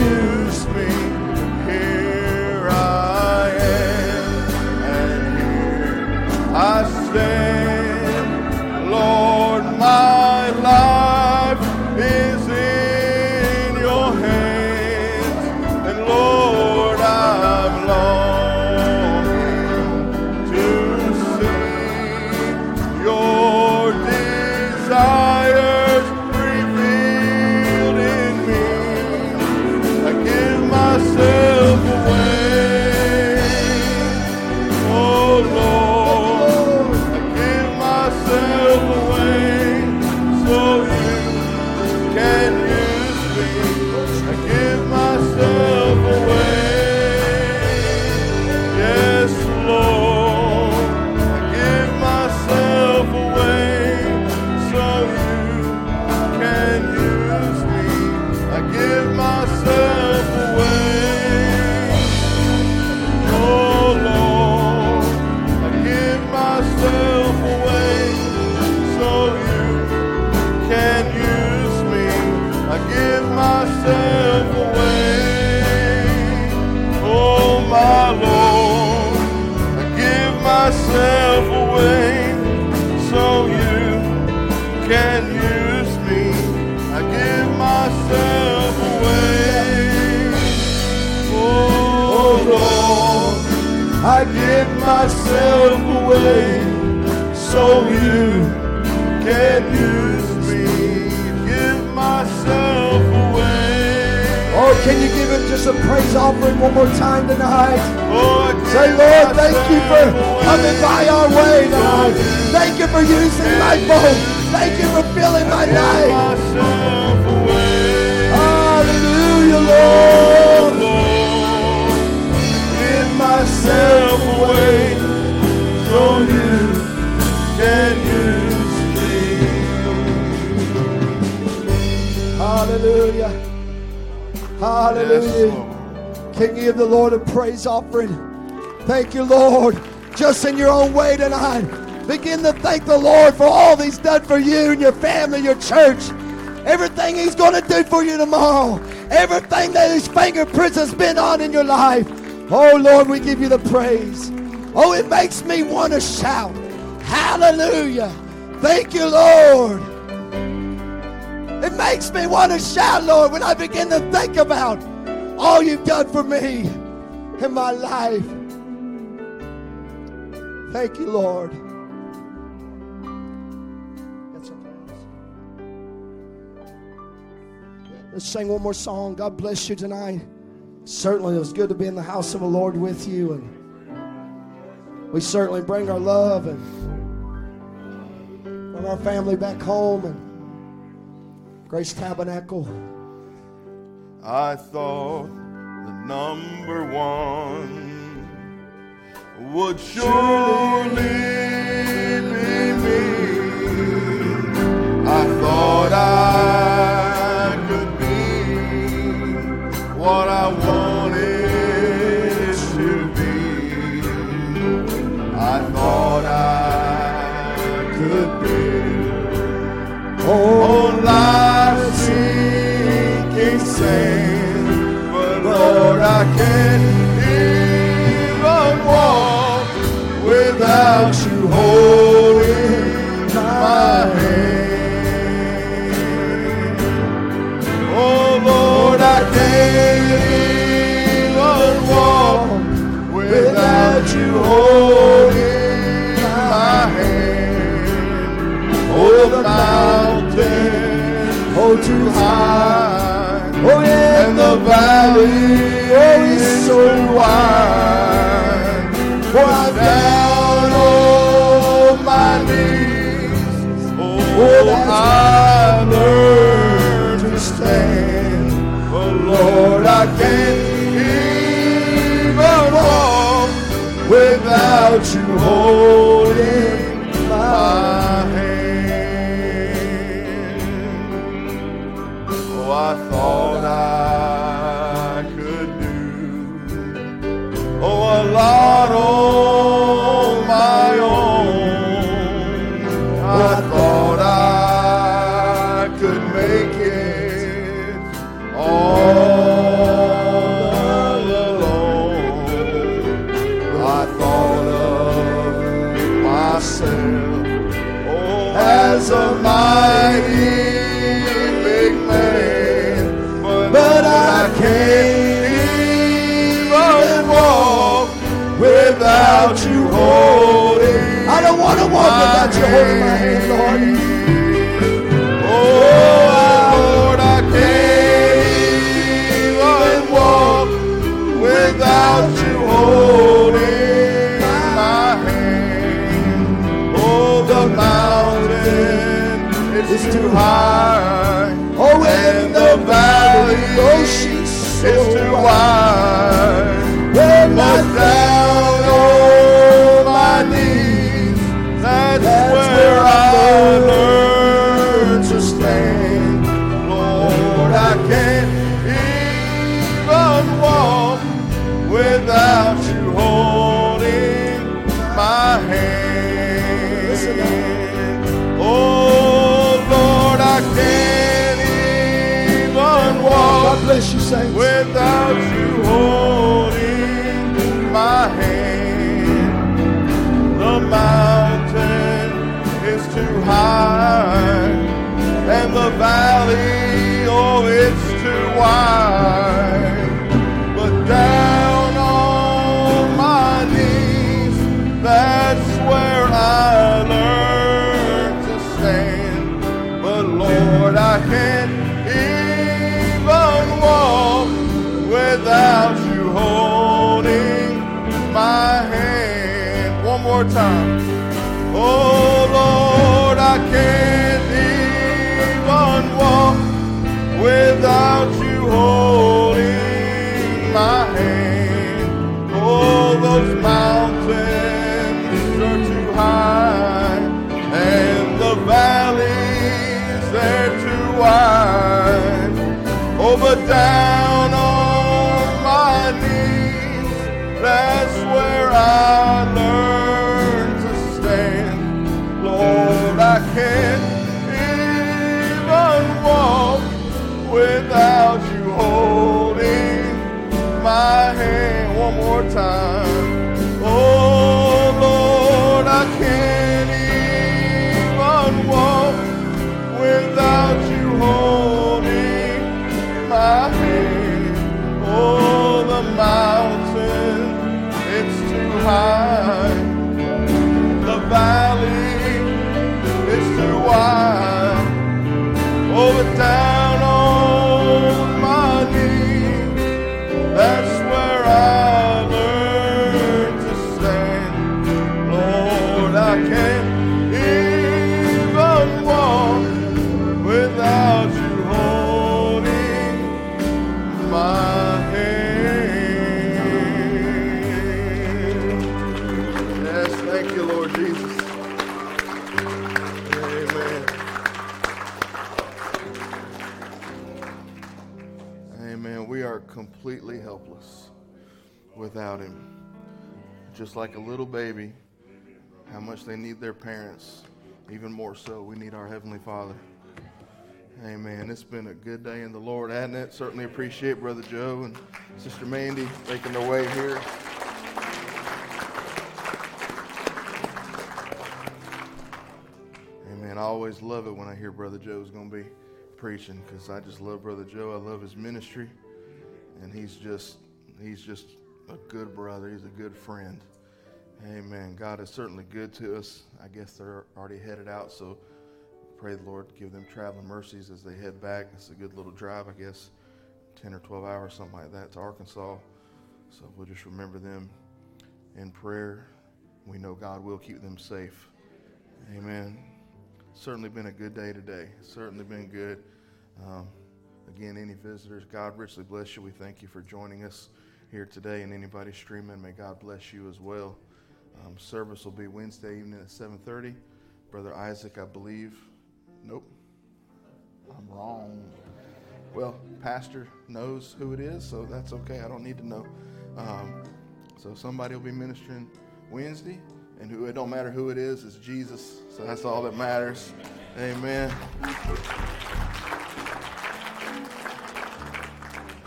A: way so you can use me. Give myself away. Oh, can you give
E: him just a praise offering one more time tonight?
A: Oh,
E: Say, Lord, thank you for coming by our way tonight. Thank you for using my boat. Thank you for filling my life. Hallelujah, Lord.
A: Give
E: myself
A: away
E: Hallelujah.
A: Hallelujah.
E: Can you give the Lord a praise offering? Thank you, Lord. Just in your own way tonight. Begin to thank the Lord for all He's done for you and your family, your church. Everything He's going to do for you tomorrow. Everything that His fingerprints has been on in your life. Oh, Lord, we give you the praise. Oh, it makes me want to shout. Hallelujah. Thank you, Lord. It makes me want to shout, Lord, when I begin to think about all you've done for me in my life. Thank you, Lord. Let's sing one more song. God bless you tonight. Certainly, it was good to be in the house of the Lord with you, and we certainly bring our love and from our family back home and Grace Tabernacle.
A: I thought the number one would surely be me. I thought I could be what I wanted I thought I could be sinking sand. But Lord, I can't even walk without you too high. Oh, yeah. And the valley, oh, is so wide. For I'm down on my knees. Oh, I learned to stand. Oh, Lord, I can't even walk without you holding too high.
E: Oh,
A: and the valley
E: oh, she's so God bless you, saints.
A: without you holding my hand. The mountain is too high, and the valley, oh, it's too wide. More time. Oh Lord, I can't even walk without you holding my hand. Oh, those mountains are too high, and the valleys they're too wide. Oh, but down without Him. Just like a little baby, how much they need their parents, even more so, we need our Heavenly Father. Amen. It's been a good day in the Lord, hasn't it? Certainly appreciate Brother Joe and Sister Mandy making their way here. Amen. I always love it when I hear Brother Joe's going to be preaching because I just love Brother Joe. I love his ministry, and he's just he's just a good brother. He's a good friend. Amen. God is certainly good to us. I guess they're already headed out, so pray the Lord give them traveling mercies as they head back. It's a good little drive, I guess, 10 or 12 hours, something like that, to Arkansas. So we'll just remember them in prayer. We know God will keep them safe. Amen. Certainly been a good day today. Certainly been good. Um, again, any visitors, God richly bless you. We thank you for joining us here today, and anybody streaming, may God bless you as well. Um, service will be Wednesday evening at 7:30. Brother Isaac, I believe. Nope, I'm wrong. Well, Pastor knows who it is, so that's okay. I don't need to know. Um, so somebody will be ministering Wednesday, and who it don't matter who it is, it's Jesus. So that's all that matters. Amen.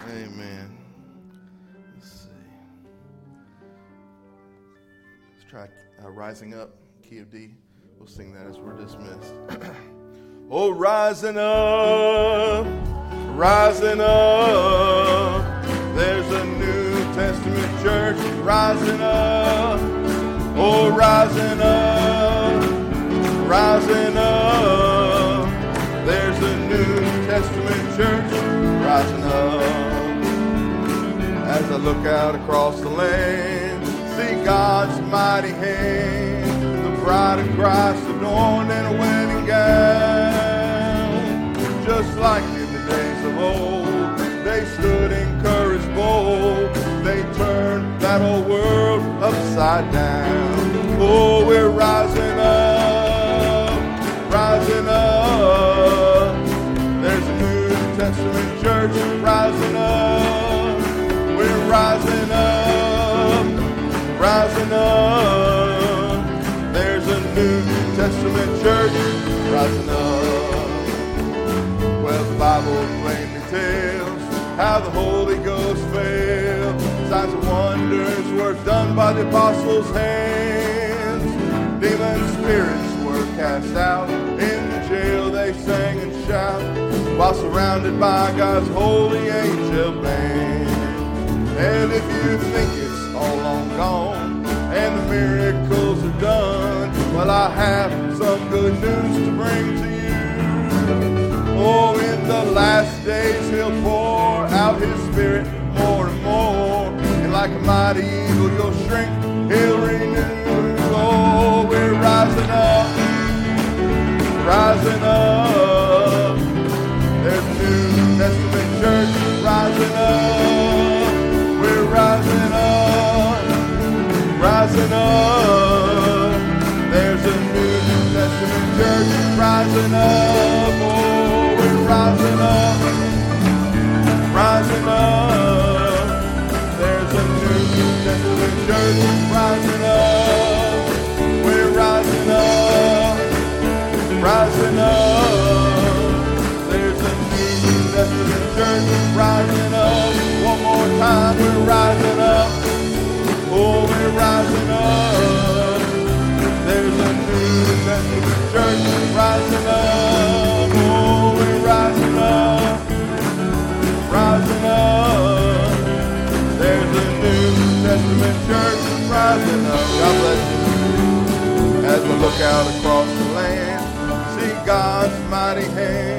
A: Amen. Try uh, Rising Up, key of D. We'll sing that as we're dismissed. (clears throat) oh, rising up, rising up. There's a New Testament church rising up. Oh, rising up, rising up. There's a New Testament church rising up. As I look out across the land, God's mighty hand, the bride of Christ adorned in a wedding gown. Just like in the days of old, they stood in courage bold. They turned that old world upside down. Oh, we're rising up, rising up. There's a New Testament church rising up. Rising up. There's a New Testament church rising up. Well, the Bible plainly tells how the Holy Ghost fell. Signs and wonders were done by the apostles' hands. Demon spirits were cast out. In the jail they sang and shouted while surrounded by God's holy angel band. And if you think it's all long gone well, I have some good news to bring to you. Oh, in the last days he'll pour out his spirit more and more. And like a mighty eagle, you'll shrink, he'll renew. Oh, we're rising up, rising up. There's a New Testament church rising up. We're rising up, rising up. Church rising up. Oh, we're rising up, rising up. There's a New Testament church rising up. We're rising up, rising up. There's a New Testament church rising up. One more time, we're rising up. Oh, we're rising up. Church rising up. Oh, we're rising up, rising up. There's a New Testament church rising up. God bless you. As we look out across the land, see God's mighty hand.